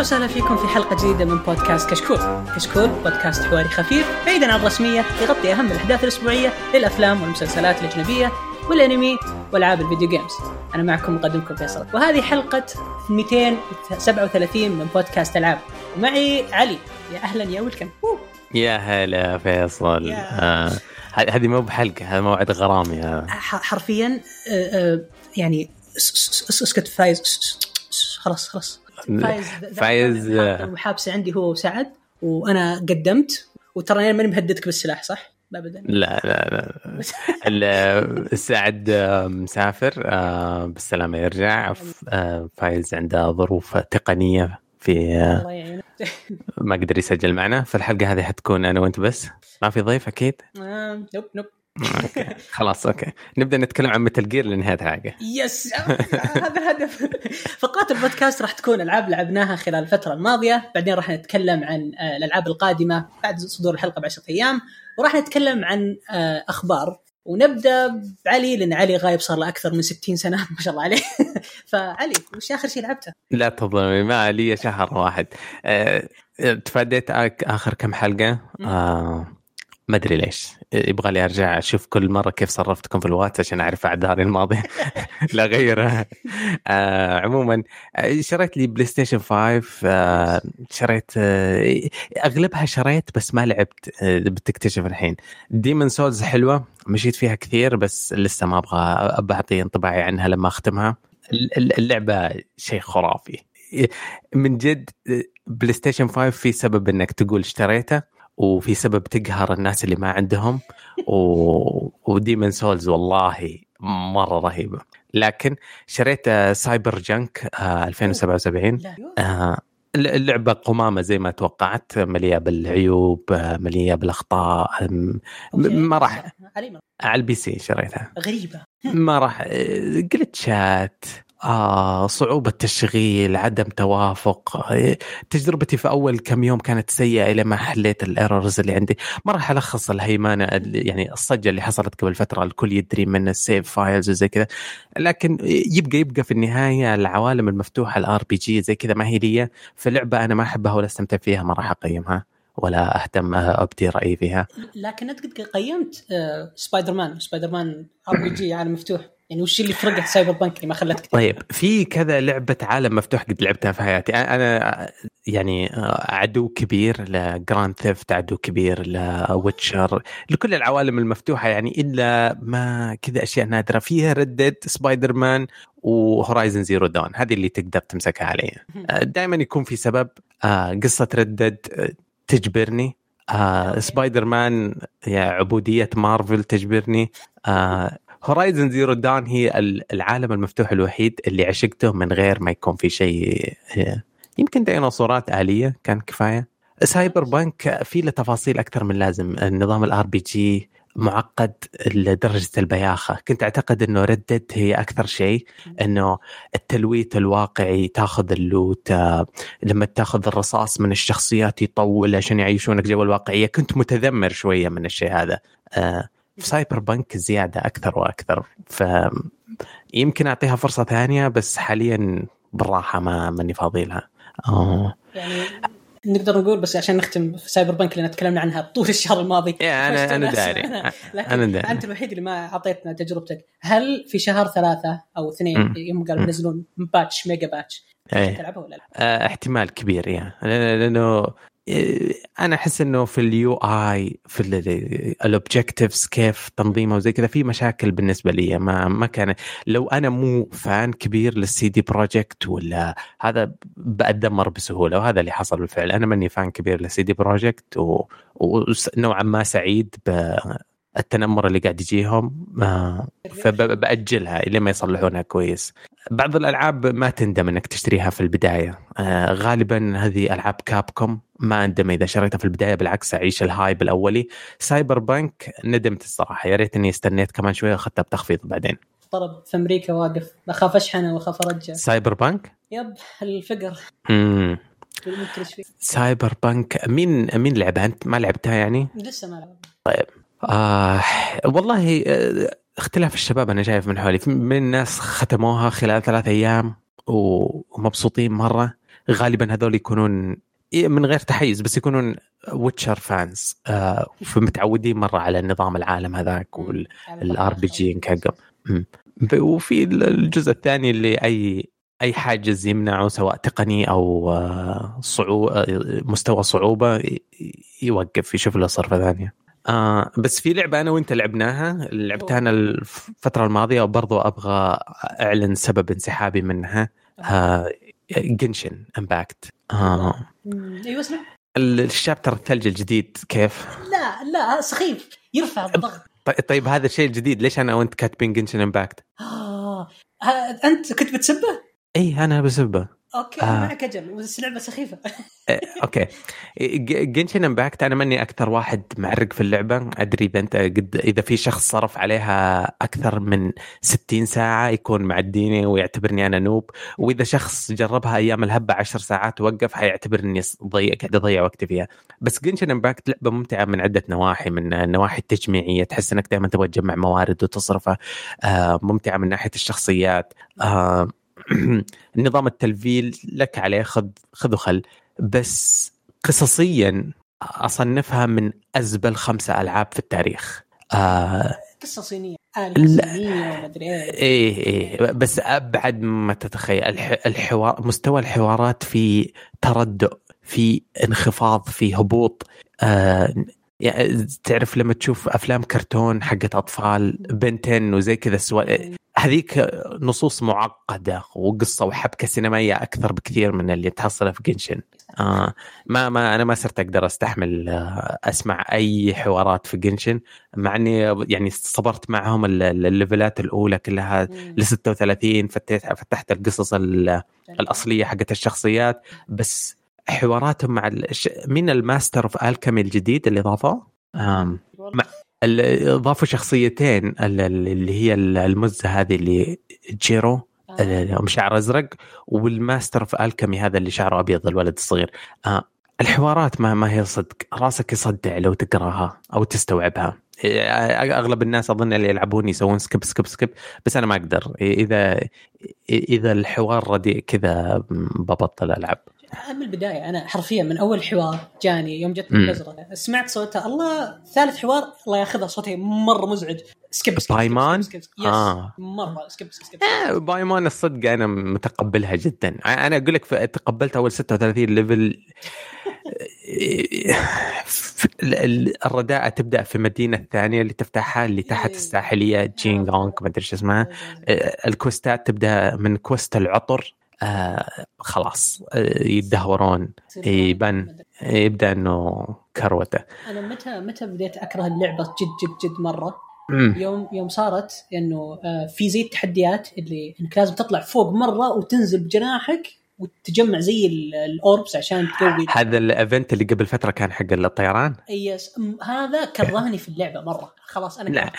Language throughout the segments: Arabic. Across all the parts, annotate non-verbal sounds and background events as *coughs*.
أهلا وسهلا فيكم في حلقة جديدة من بودكاست كشكول. كشكول بودكاست حواري خفيف بعيدا عن الرسمية يغطي أهم الأحداث الأسبوعية للأفلام والمسلسلات الأجنبية والأنمي وألعاب الفيديو جيمز. أنا معكم مقدمكم فيصل وهذه حلقة 237 من بودكاست ألعاب ومعي علي يا أهلا يا ويلكم. يا هلا فيصل يا. آه، هذه مو بحلقة هذا موعد غرام يا ح- حرفيا آه، آه، يعني اس- اس- اس- اسكت فايز خلاص خلاص فايز فايز. وحابسه عندي هو وسعد وأنا قدمت وترى أنا ماني مهددك بالسلاح صح؟ ابدا. لا لا لا سعد آه، مسافر آه، بالسلامة يرجع. آه، فايز عنده ظروف تقنية في ما قدر يسجل معنا. فالحلقة هذه حتكون أنا وأنت بس. ما في ضيف أكيد؟ nope nope okay. خلاص okay. نبدأ نتكلم عن Metal Gear لنهاية الحلقة yes هذا الهدف فقرات البودكاست راح تكون ألعاب لعبناها خلال الفترة الماضية. بعدين راح نتكلم عن آه، الألعاب القادمة بعد صدور الحلقة بعشرة أيام. وراح نتكلم عن آه، أخبار. ونبدأ بعلي لأن علي غايب صار له أكثر من 60 سنة. *laughs* ما شاء الله عليه. فعلي وش آخر شيء لعبته؟ لا تظلمي ما لي شهر واحد. آه، تفاديت آخر كم حلقة؟ آه، ما أدري ليش. يبغى لي أرجع أشوف كل مرة كيف صرفتكم في الواتس عشان أعرف اعذاري الماضيه *laughs* لا غيرها آه عموما آه، شريت لي PlayStation 5 آه شريت آه أغلبها شريت بس ما لعبت آه بتكتشف الحين. Demon's Souls حلوة مشيت فيها كثير بس لسه ما أبغى ابى اعطي انطباعي عنها لما أختمها. ال- اللعبة شيء خرافي. من جد PlayStation 5 في سبب إنك تقول اشتريته. وفي سبب تقهر الناس اللي ما عندهم و... و Demon's Souls والله مرة رهيبة. لكن شريت آه، Cyber junk آه، 2077 لا. آه، اللعبة قمامة زي ما توقعت مليئة بالعيوب آه، مليئة بالأخطاء ما راح. على ال PC شريتها. غريبة. ما راح آه، glitch ات آه صعوبة تشغيل عدم توافق. تجربتي في أول كم يوم كانت سيئة إلى ما حليت ال errors اللي عندي. ما راح ألخص الهيمنة يعني الصجة اللي حصلت قبل فترة الكل يدري من ال save files وزي كذا. لكن يبقى يبقى في النهاية العوالم المفتوحة ال RPG زي كذا ما هي لي. في لعبة أنا ما أحبها ولا أستمتع فيها ما راح أقيمها ولا أهتم أبدي رأيي فيها. لكن أنت قد قيمت سبايدر مان سبايدر مان RPG عالم مفتوح. يعني وش اللي فرقت سايبر بانك اللي ما خلتك طيب في كذا لعبة عالم مفتوح قد لعبتها في حياتي. أنا يعني عدو كبير لجراند ثيفت عدو كبير لويتشر لكل العوالم المفتوحة يعني إلا ما كذا أشياء نادرة. فيها Red Dead سبايدر مان وهورايزن زيرو دون هذه اللي تقدر تمسكها علي. دائما يكون في سبب. قصة Red Dead تجبرني. آه، سبايدر مان يا عبودية مارفل تجبرني. آه، هورايزن زيرو دون هي ال- العالم المفتوح الوحيد اللي عشقته من غير ما يكون في شيء آه، يمكن ديناصورات آلية كان كفاية. سايبر بانك في له تفاصيل أكثر من لازم. النظام ال RPG معقد لدرجة البياخة. كنت أعتقد أنه Red Dead هي أكثر شيء أنه التلويت الواقعي تاخذ ال loot آه، لما تاخذ الرصاص من الشخصيات يطول عشان يعيشونك جو الواقعية. كنت متذمر شوية من الشيء هذا. آه، في سايبر بانك زيادة أكثر وأكثر ف يمكن أعطيها فرصة ثانية بس حاليا بالراحة ما ماني فاضي لها آه. يعني نقدر نقول بس عشان نختم في سايبر بانك اللي تكلمنا عنها طول الشهر الماضي أنا بس- داري *laughs* أنا داري. أنت الوحيد اللي ما أعطيتنا تجربتك هل في شهر ثلاثة أو اثنين. يوم قالوا ينزلون patch mega patch إيه. تلعبها ولا لا؟ آه، احتمال كبير لأن- لأنه أنا أحس إنه في ال UI في ال objectives كيف تنظيمه وزي كذا في مشاكل بالنسبة لي. ما ما كان لو أنا مو fan كبير للسي دي بروجكت ولا هذا بأدمر بسهولة وهذا اللي حصل بالفعل. أنا ماني fan كبير للسي دي بروجكت ونوعا ما سعيد بالتنمر اللي قاعد يجيهم آه، فبأجلها إلى ما يصلحونها كويس. بعض الألعاب ما تندم إنك تشتريها في البداية. آه غالبا هذه ألعاب كابكوم ما أندم إذا شريتها في البداية بالعكس أعيش ال hype الأولي. سايبر بانك ندمت الصراحة. يا ريتني استنيت كمان شوية واخذتها بتخفيض بعدين. طلب في أمريكا واقف. اخاف اشحن واخاف ارجع سايبر بانك yep الفقر. امم سايبر بانك مين مين لعبها؟ أنت ما لعبتها يعني؟ لسه ما لعب آه والله آه، اختلاف الشباب أنا شايف من حولي. من الناس ختموها خلال ثلاث أيام ومبسوطين مرة. غالبا هذول يكونون إيه، من غير تحيز بس يكونون ويتشر fans آه *laughs* فمتعودين مرة على نظام العالم هذاك وال RPG حقهم وفي الجزء الثاني اللي أي أي حاجز يمنعه سواء تقني أو صعوبه مستوى صعوبة يوقف يشوف له صرفة ثانية. آه بس في لعبة أنا وأنت لعبناها لعبتها أنا الفترة الماضية وبرضو أبغى أعلن سبب انسحابي منها. آه. جنشن امباكت آه. أيوه اسمع. ال chapter الثلج الجديد كيف؟ لا لا سخيف. يرفع الضغط. طيب هذا الشيء الجديد. ليش أنا وأنت كاتبين جنشن امباكت؟ آه. أنت كنت بتسبه؟ اي أنا بسبه. okay آه. معك أجل بس لعبه سخيفة. إيه، okay. جنشن امباكت أنا ماني أكثر واحد معرق في اللعبة. أدري إذا أنت قد إذا في شخص صرف عليها أكثر من 60 ساعة يكون معديني ويعتبرني أنا noob. وإذا شخص جربها أيام الهبة 10 ساعات ووقف حيعتبرني ضيع قاعد أضيع وقتي فيها. بس جنشن امباكت لعبة ممتعة من عدة نواحي من النواحي التجميعيه تحس إنك دائما تبغى تجمع موارد وتصرفها. آه ممتعة من ناحية الشخصيات. آه *clears throat* نظام التلفيل لك عليه خذ خذ وخل. بس قصصيا أصنفها من أزبل خمسة ألعاب في التاريخ. آه قصه صينيه صينيه إيه إيه. بس أبعد ما تتخيل. الحوار مستوى الحوارات في تردؤ في انخفاض في هبوط. آه يعني تعرف لما تشوف أفلام كرتون حقت أطفال بنتين وزي كذا السؤال هذيك نصوص معقدة وقصة وحبكة سينمائية أكثر بكثير من اللي تحصلها في جنشن. آه ما ما أنا ما صرت أقدر أستحمل آه أسمع أي حوارات في جنشن مع إني يعني صبرت معهم الليفلات الأولى كلها ل 36 فتحت فتحت القصص الأصلية حقت الشخصيات بس حواراتهم مع الش... مين ال master of alchemy الجديد اللي ضافوه؟ مع... ضافوا شخصيتين اللي هي المزة هذه اللي جيرو آه. شعر أزرق وال master of alchemy هذا اللي شعره أبيض الولد الصغير. آه الحوارات ما ما هي صدق. راسك يصدع لو تقراها أو تستوعبها. أغلب الناس أظن اللي يلعبون يسوون skip skip skip بس أنا ما أقدر. اذا إذا الحوار رديء كذا ببطل ألعب. من البداية أنا حرفيا من أول حوار جاني يوم جتني البزرة سمعت صوتها الله ثالث حوار الله ياخذها صوتها مرة مزعج. skip skip بايمان؟ skip skip آه. مرة skip skip آه بايمان الصدق أنا متقبلها جدا. أنا أقول لك تقبلت أول 36 level *laughs* الرداءة تبدأ في المدينة الثانية اللي تفتحها اللي تحت إيه. الساحليه جينغونغ ما أدري إيش اسمها. آه، الكويستات تبدأ من quest العطر. آه خلاص آه يدهورون يبان يبدأ إنه كروته. أنا متى متى بديت أكره اللعبة جد جد جد مرة؟ مم. يوم يوم صارت إنه آه في زي التحديات اللي إنك لازم تطلع فوق مرة وتنزل بجناحك وتجمع زي ال orbs عشان تقوي هذا ال event اللي قبل فترة كان حق الطيران. yes. هذا كرهني في اللعبة مرة. خلاص أنا لا.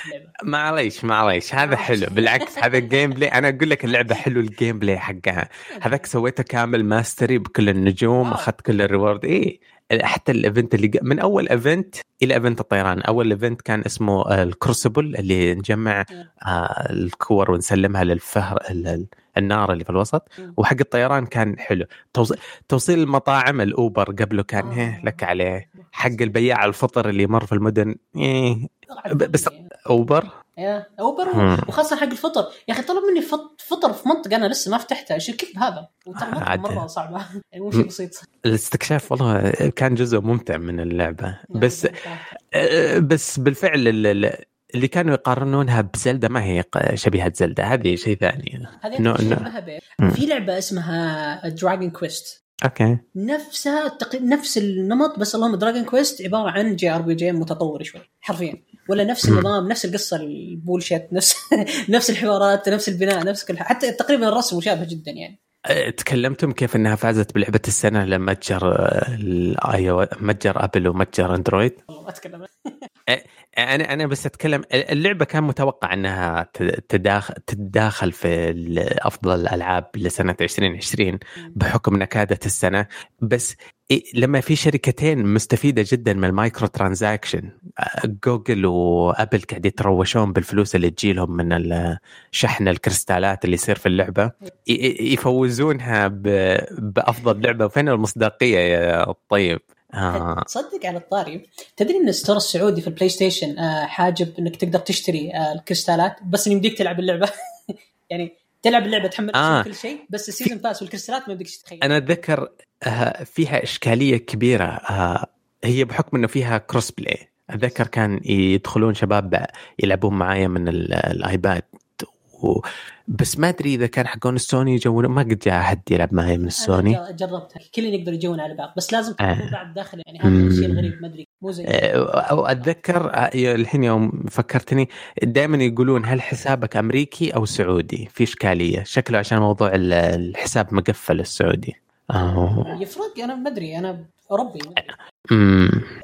معليش معليش. هذا حلو. بالعكس هذا *laughs* ال gameplay أنا أقول لك اللعبة حلو ال gameplay حقها هذاك سويته كامل mastery بكل النجوم أخذت كل ال reward. إي حتى ال event اللي من أول event إلى event الطيران. أول event كان اسمه ال Crucible اللي نجمع آه ال core ونسلمها للفهر النار اللي في الوسط وحق الطيران كان حلو. توصيل المطاعم ال Uber قبله كان آه. لك عليه. حق البياع الفطر اللي يمر في المدن إيه بس Uber؟ يا Uber وخاصة حق الفطر. يا أخي طلب مني فطر في منطقة أنا لسه ما فتحتها. إيش كيف هذا؟ وترى مرة صعبة. يعني *laughs* مو شيء بسيط. الاستكشاف والله كان جزء ممتع من اللعبة. بس آه، بس بالفعل اللي كانوا يقارنونها ب Zelda ما هي شبيهة Zelda هذه شيء ثاني. هذه نو... في لعبة اسمها Dragon Quest okay. نفسها تق... نفس النمط بس اللهم Dragon Quest عبارة عن JRPG متطور شوي حرفيا. ولا نفس النظام نفس القصة ال bullshit نفس *laughs* نفس الحوارات نفس البناء نفس كل حتى تقريبا الرسم مشابه جدا يعني. أه، تكلمتم كيف إنها فازت بلعبة السنة لما متجر الاي متجر Apple ومتجر Android والله ما أتكلم. أه، أنا أنا بس أتكلم اللعبة كان متوقع أنها تداخل تتداخل في أفضل الألعاب لسنة 2020 بحكم نكاده السنة. بس لما في شركتين مستفيدة جدا من ال microtransaction Google و Apple قاعد يتروشون بالفلوس اللي تجيلهم من شحن الكريستالات اللي يصير في اللعبة يفوزونها بأفضل لعبة. فين المصداقية يا طيب؟ آه. تصدق على الطاري. تدري إن ال store السعودي في ال PlayStation آه حاجب إنك تقدر تشتري آه الكريستالات؟ بس ان يمديك تلعب اللعبة. *laughs* يعني تلعب اللعبة تحمل آه. كل شيء بس ال season pass والكريستالات ما بدك تتخيل أنا أتذكر فيها إشكالية كبيرة هي بحكم إنه فيها crossplay أتذكر كان يدخلون شباب يلعبون معايا من ال iPad و... بس ما أدري إذا كان حقون السوني يجون ما قد جاء أحد يلعب معي من السوني. جربتها. كلهم يقدروا يجون على بعض بس لازم تكون آه. بعد داخل يعني هذا الشيء الغريب ما أدري. مو زي آه اتذكر آه، الحين يوم فكرتني دائما يقولون هل حسابك أمريكي أو سعودي؟ في إشكالية. شكله عشان موضوع الحساب مقفل السعودي. آه. يفرق أنا ما أدري أنا اوروبي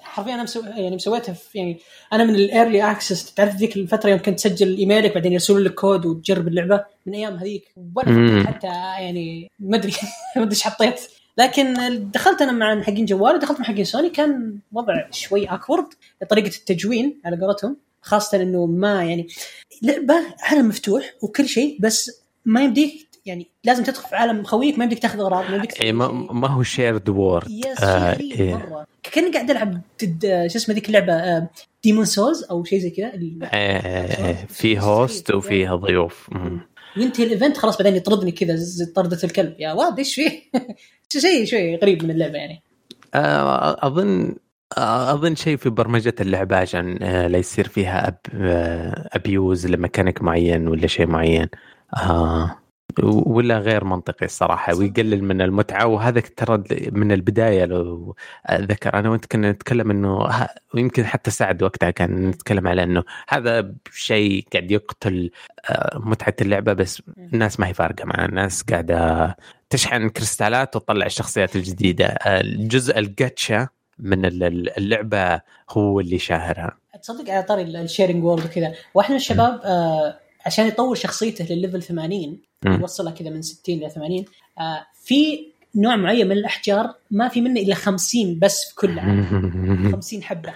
حرفيا أنا مسو... يعني مسويتها في يعني أنا من ال early access تعرف ذيك الفترة يوم كنت تسجل إيميلك بعدين يرسلون لك كود وتجرب اللعبة؟ من أيام هذيك. ولا حتى يعني ما أدري *laughs* ما أدري إيش حطيت. لكن دخلت أنا مع حقين جوال ودخلت مع حقين سوني كان وضع شوي awkward طريقه التجوين على قولتهم خاصة إنه ما يعني لعبة عالم مفتوح وكل شيء بس ما يمديك يعني لازم تدخل في عالم خويك ما يمديك تاخذ اغراض ما يمديك إيه ما, ما هو shared world yes آه إيه. مرة. كأني قاعد ألعب شو اسمه ذيك اللعبة Demon آه Souls أو شيء زي كذا إيه, إيه, إيه. في host وفيها ضيوف. وينتهي ال event خلاص بعدين يطردني كذا طردة الكلب. يا واد إيش فيه؟ *laughs* شيء شوي غريب من اللعبة يعني. آه أظن أظن شيء في برمجة اللعبة عشان آه، لا يصير فيها أب abuse آه، لميكانيك معين ولا شيء معين. آه. ولا غير منطقي الصراحة ويقلل من المتعة وهذا ترى من البداية لو اتذكر أنا وأنت كنا نتكلم إنه ويمكن حتى سعد وقتها كان نتكلم على إنه هذا شيء قاعد يقتل آه، متعة اللعبة بس الناس ما هي فارقة معنا الناس قاعدة تشحن كريستالات وتطلع الشخصيات الجديدة. الجزء الجاتشا من اللعبة هو اللي شاهرها. تصدق على طاري ال sharing world وكذا. واحد من الشباب آه عشان يطور شخصيته لل level 80 يوصلها كذا من 60 ل 80 آه في نوع معين من الأحجار ما في منه إلا 50 بس في كل عالم. *laughs* 50 حبة.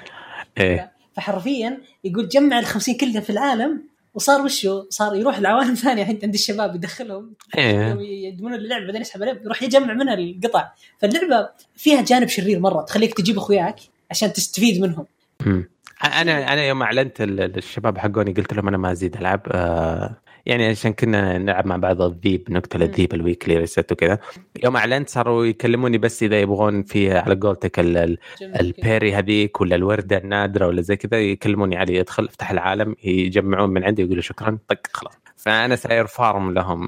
إيه. فحرفيا يقول جمع ال 50 كلها في العالم وصار وشو؟ صار يروح لعوالم ثانية عند الشباب يدخلهم. إيه. يدمنون اللعبة بعدين يسحب عليه يروح يجمع منها القطع. فاللعبة فيها جانب شرير مرة تخليك تجيب أخوياك عشان تستفيد منهم. أنا أنا يوم أعلنت الشباب حقوني قلت لهم أنا ما أزيد ألعب آه يعني عشان كنا نلعب مع بعض الذيب نقتل الذيب ال weekly reset وكذا. يوم أعلنت صاروا يكلموني بس إذا يبغون في على قولتك ال berry هذيك ولا الوردة النادرة ولا زي كذا يكلموني علي ادخل أفتح العالم يجمعون من عندي يقولوا شكرا طق خلاص. فأنا ساير farm لهم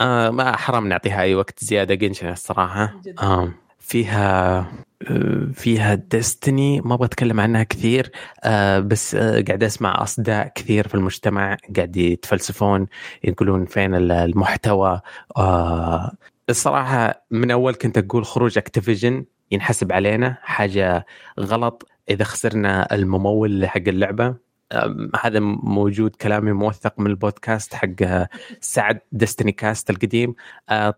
آه ما حرام نعطيها أي وقت زيادة Genshin الصراحة. آه. فيها فيها Destiny ما أبغى أتكلم عنها كثير آه، بس آه، قاعد أسمع أصداء كثير في المجتمع قاعد يتفلسفون يقولون فين المحتوى آه، الصراحة من أول كنت أقول خروج Activision ينحسب علينا حاجة غلط إذا خسرنا الممول حق اللعبة. هذا موجود كلامي موثق من البودكاست حق سعد ديستني كاست القديم.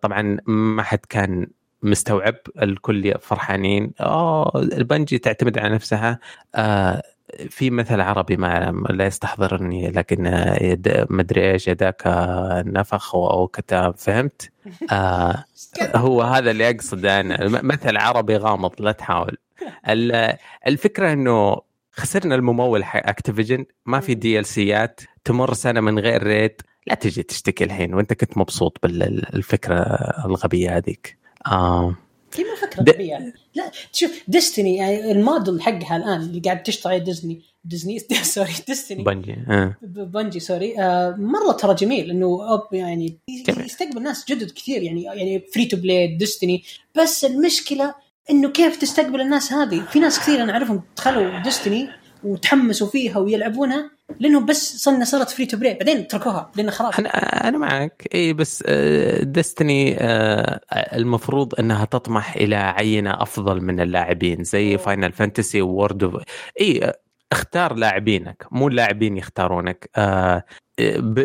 طبعا ما حد كان مستوعب الكل فرحانين. اوه البنجي تعتمد على نفسها. آه في مثل عربي ما لا يستحضرني لكن ما أدري إيش يداك نفخ أو كتاب فهمت؟ *laughs* آه هو هذا اللي اقصد أنا. مثل عربي غامض لا تحاول. الفكرة إنه خسرنا الممول حق Activision ما في DLC ات تمر سنة من غير raid لا تجي تشتكي الحين وأنت كنت مبسوط بالفكرة الغبية هذيك. آه في مو فكره غبيه لا شوف Destiny يعني الموديل حقها الآن اللي قاعد تشتغل Disney Disney sorry Destiny Bungie آه. Bungie sorry آه مرة ترى جميل إنه يعني يستقبل ناس جدد كثير يعني يعني free to play Destiny بس المشكلة إنه كيف تستقبل الناس هذه؟ في ناس كثير أنا أعرفهم دخلوا Destiny وتحمسوا فيها ويلعبونها لأنه بس صرنا صارت free to play بعدين تركوها لأنه خلاص. أنا أنا معك. إي بس Destiny آه، آه، المفروض إنها تطمح إلى عينة أفضل من اللاعبين زي Final Fantasy World إي اختار لاعبينك مو اللاعبين يختارونك. آه،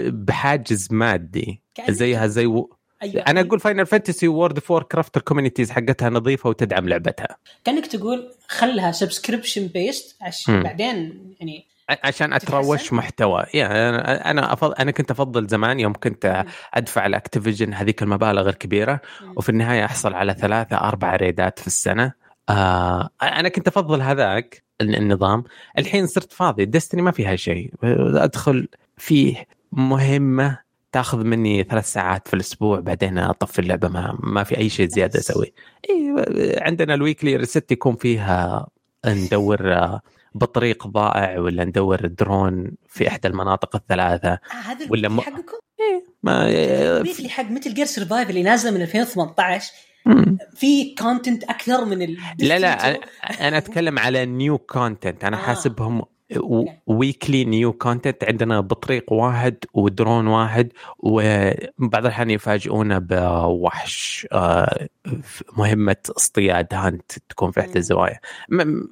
بحاجز مادي زيها زي و... أيوة. أنا أقول Final Fantasy و World of Warcraft ال communities حقتها نظيفة وتدعم لعبتها. كأنك تقول خلها subscription based عشان. بعدين يعني عشان أتروش؟ محتوى. يعني أنا أفضل أنا كنت أفضل زمان يوم كنت أدفع ل Activision هذيك المبالغ الكبيرة وفي النهاية أحصل على ثلاثة أربع raid ات في السنة. آه أنا كنت أفضل هذاك ال- النظام. الحين صرت فاضي. Destiny ما فيها شيء. أدخل فيه مهمة تاخذ مني ثلاث ساعات في الأسبوع بعدين أطفي اللعبة ما, ما في أي شيء زيادة أسويه إيه عندنا ال weekly reset يكون فيها ندور بطريق ضائع ولا ندور درون في إحدى المناطق الثلاثة آه هذا ولا م- حقكم؟ ما ال weekly حق مثل جير سرفايف اللي نازلة من 2018 مم. في content أكثر من ال لا لا أنا أتكلم على new content أنا آه. حاسبهم weekly new content عندنا بطريق واحد ودرون واحد وبعض الأحيان يفاجئونا بوحش آه، مهمة اصطياد hunt تكون في احدى. الزوايا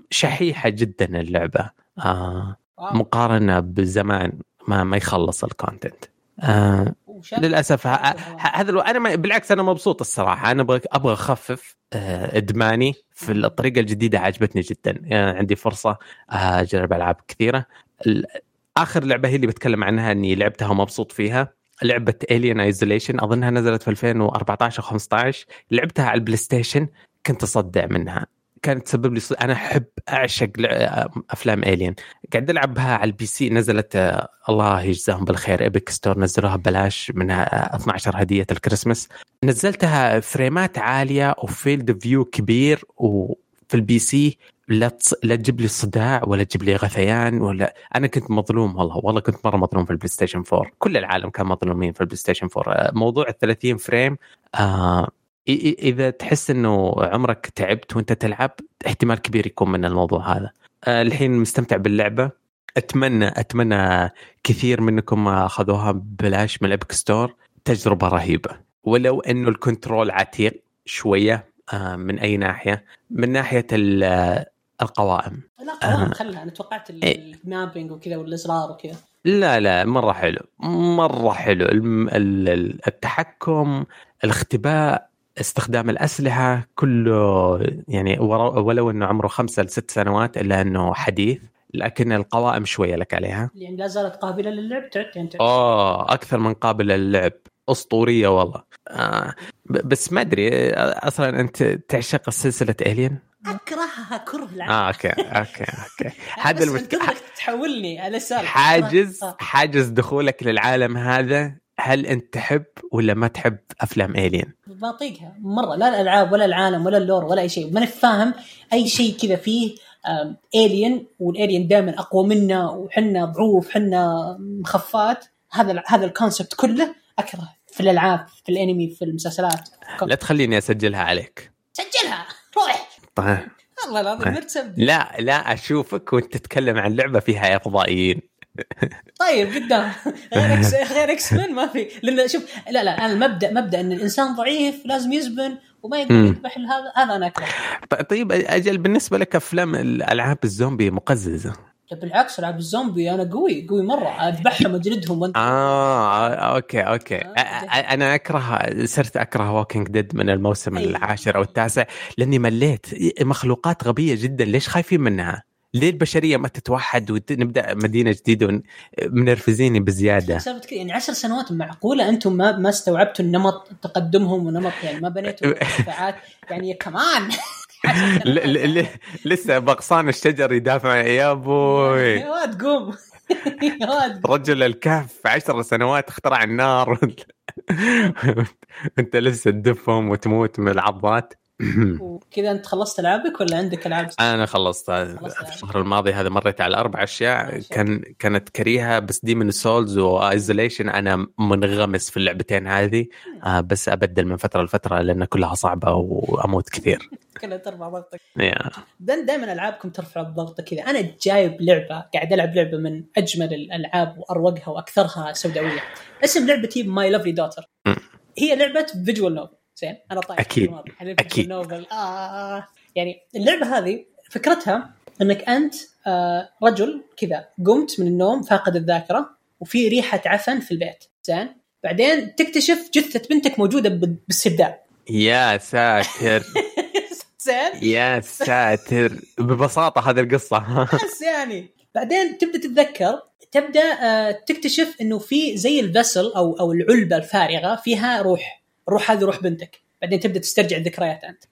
شحيحة جدا اللعبة آه،. مقارنة بزمان ما ما يخلص ال content للأسف. هذا. أنا ما... بالعكس أنا مبسوط الصراحة. أنا أبغى أبغى أخفف آه، إدماني في الطريقة الجديدة عجبتني جدا. يعني عندي فرصة اجرب ألعاب كثيرة. آخر لعبة هي اللي بتكلم عنها إني لعبتها ومبسوط فيها. لعبة Alien Isolation أظنها نزلت في 2014 أو 15 لعبتها على ال PlayStation كنت أصدع منها. كانت تسبب لي ص... أنا أحب أعشق أفلام Alien قاعد ألعبها على ال PC نزلت آه، الله يجزاهم بالخير. Epic Store نزلوها ببلاش من آه، 12 هدية الكريسماس. نزلتها frame ات عالية و field view كبير وفي ال PC لا تص... لا تجيب لي صداع ولا تجيب لي غثيان ولا أنا كنت مظلوم والله والله كنت مرة مظلوم في ال PlayStation 4 كل العالم كان مظلومين في ال PlayStation 4 آه، موضوع ال 30 frame آه إذا تحس إنه عمرك تعبت وأنت تلعب احتمال كبير يكون من الموضوع هذا. آه الحين مستمتع باللعبة. أتمنى أتمنى كثير منكم أخذوها ببلاش من ال Epic Store تجربة رهيبة. ولو إنه ال control عتيق شوية آه من أي ناحية؟ من ناحية ال- القوائم. لا قوام آه. خلها. أنا توقعت ال-. المابينج وكذا والإزرار وكذا. لا لا مرة حلو. مرة حلو. التحكم الاختباء استخدام الأسلحة كله يعني ولو إنه عمره خمسة لست سنوات إلا إنه حديث لكن القوائم شوية لك عليها. يعني لا زالت قابلة للعب؟ تعد يعني. اوه أكثر من قابل للعب. أسطورية والله. آه بس ما أدري أصلا أنت تعشق سلسلة Alien أكرهها كره العالم آه أوكي أوكي أوكي. *laughs* هذا بس المشكلة تحولني على السالفه حاجز آه. حاجز دخولك للعالم هذا هل أنت تحب ولا ما تحب أفلام Alien؟ بطيقها مرة. لا الألعاب ولا العالم ولا ال lore ولا أي شيء. ماني فاهم أي شيء كذا فيه alien و ال alien دائما أقوى منا وحنا ضعوف حنا مخفات. هذا هذا ال concept كله أكره في الألعاب في الأنمي في المسلسلات. لا تخليني أسجلها عليك. سجلها. روح. طيب. والله العظيم طيب. مرتب. لا لا أشوفك وأنت تتكلم عن لعبة فيها فضائيين طيب قدام *laughs* غير X غير X-Men ما في لأن شوف لا لا أنا المبدا مبدأ إن الإنسان ضعيف لازم يزبن وما يقدر. يذبح هذا هذا أنا أكره طيب أجل بالنسبة لك أفلام الألعاب الزومبي مقززة بالعكس ألعاب الزومبي أنا قوي قوي مرة أذبحهم أجلدهم وانت آه أوكي أوكي آه. أنا اكره صرت أكره Walking Dead من الموسم أيوة. العاشر أو التاسع لأني مليت مخلوقات غبية جدا ليش خايفين منها؟ ليه البشرية ما تتوحد ونبدأ مدينة جديدة منرفزيني بزيادة؟ يعني عشر سنوات معقولة أنتم ما ما استوعبتوا النمط تقدمهم ونمط يعني ما بنيتوا *laughs* دفاعات يعني كمان. *laughs* لسه بغصان الشجر يدافع يا أبوي. *laughs* يا واد قوم. يا واد رجل الكهف عشر سنوات اخترع النار. انت لسه تدفهم وتموت من العضات. *coughs* وكذا انت خلصت ألعابك ولا عندك ألعاب؟ أنا خلصت. الشهر الماضي هذا مريت على أربع أشياء. كان كانت كريهة بس Demon's Souls و Isolation أنا منغمس في اللعبتين هذه. آه، بس أبدل من فترة لفترة لأن كلها صعبة وأموت كثير. *laughs* كلها ترفع ضغطك. دائما ألعابكم ترفع الضغط كذا. أنا جايب لعبة قاعد ألعب لعبة من أجمل الألعاب وأروقها وأكثرها سوداوية. أسم لعبتي My Lovely Daughter. هي لعبة visual novel زين أنا طايح أكيد. visual novel آه. يعني اللعبة هذه فكرتها إنك أنت آه رجل كذا قمت من النوم فاقد الذاكرة وفي ريحة عفن في البيت. زين؟ بعدين تكتشف جثة بنتك موجودة بالسرداب. يا ساتر. *laughs* زين؟ يا ساتر. ببساطة هذه القصة. *laughs* *laughs* بس يعني بعدين تبدأ تتذكر تبدأ آه، تكتشف إنه في زي الفسل أو أو العلبة الفارغة فيها روح. الروح هذه روح بنتك. بعدين تبدأ تسترجع الذكريات أنت.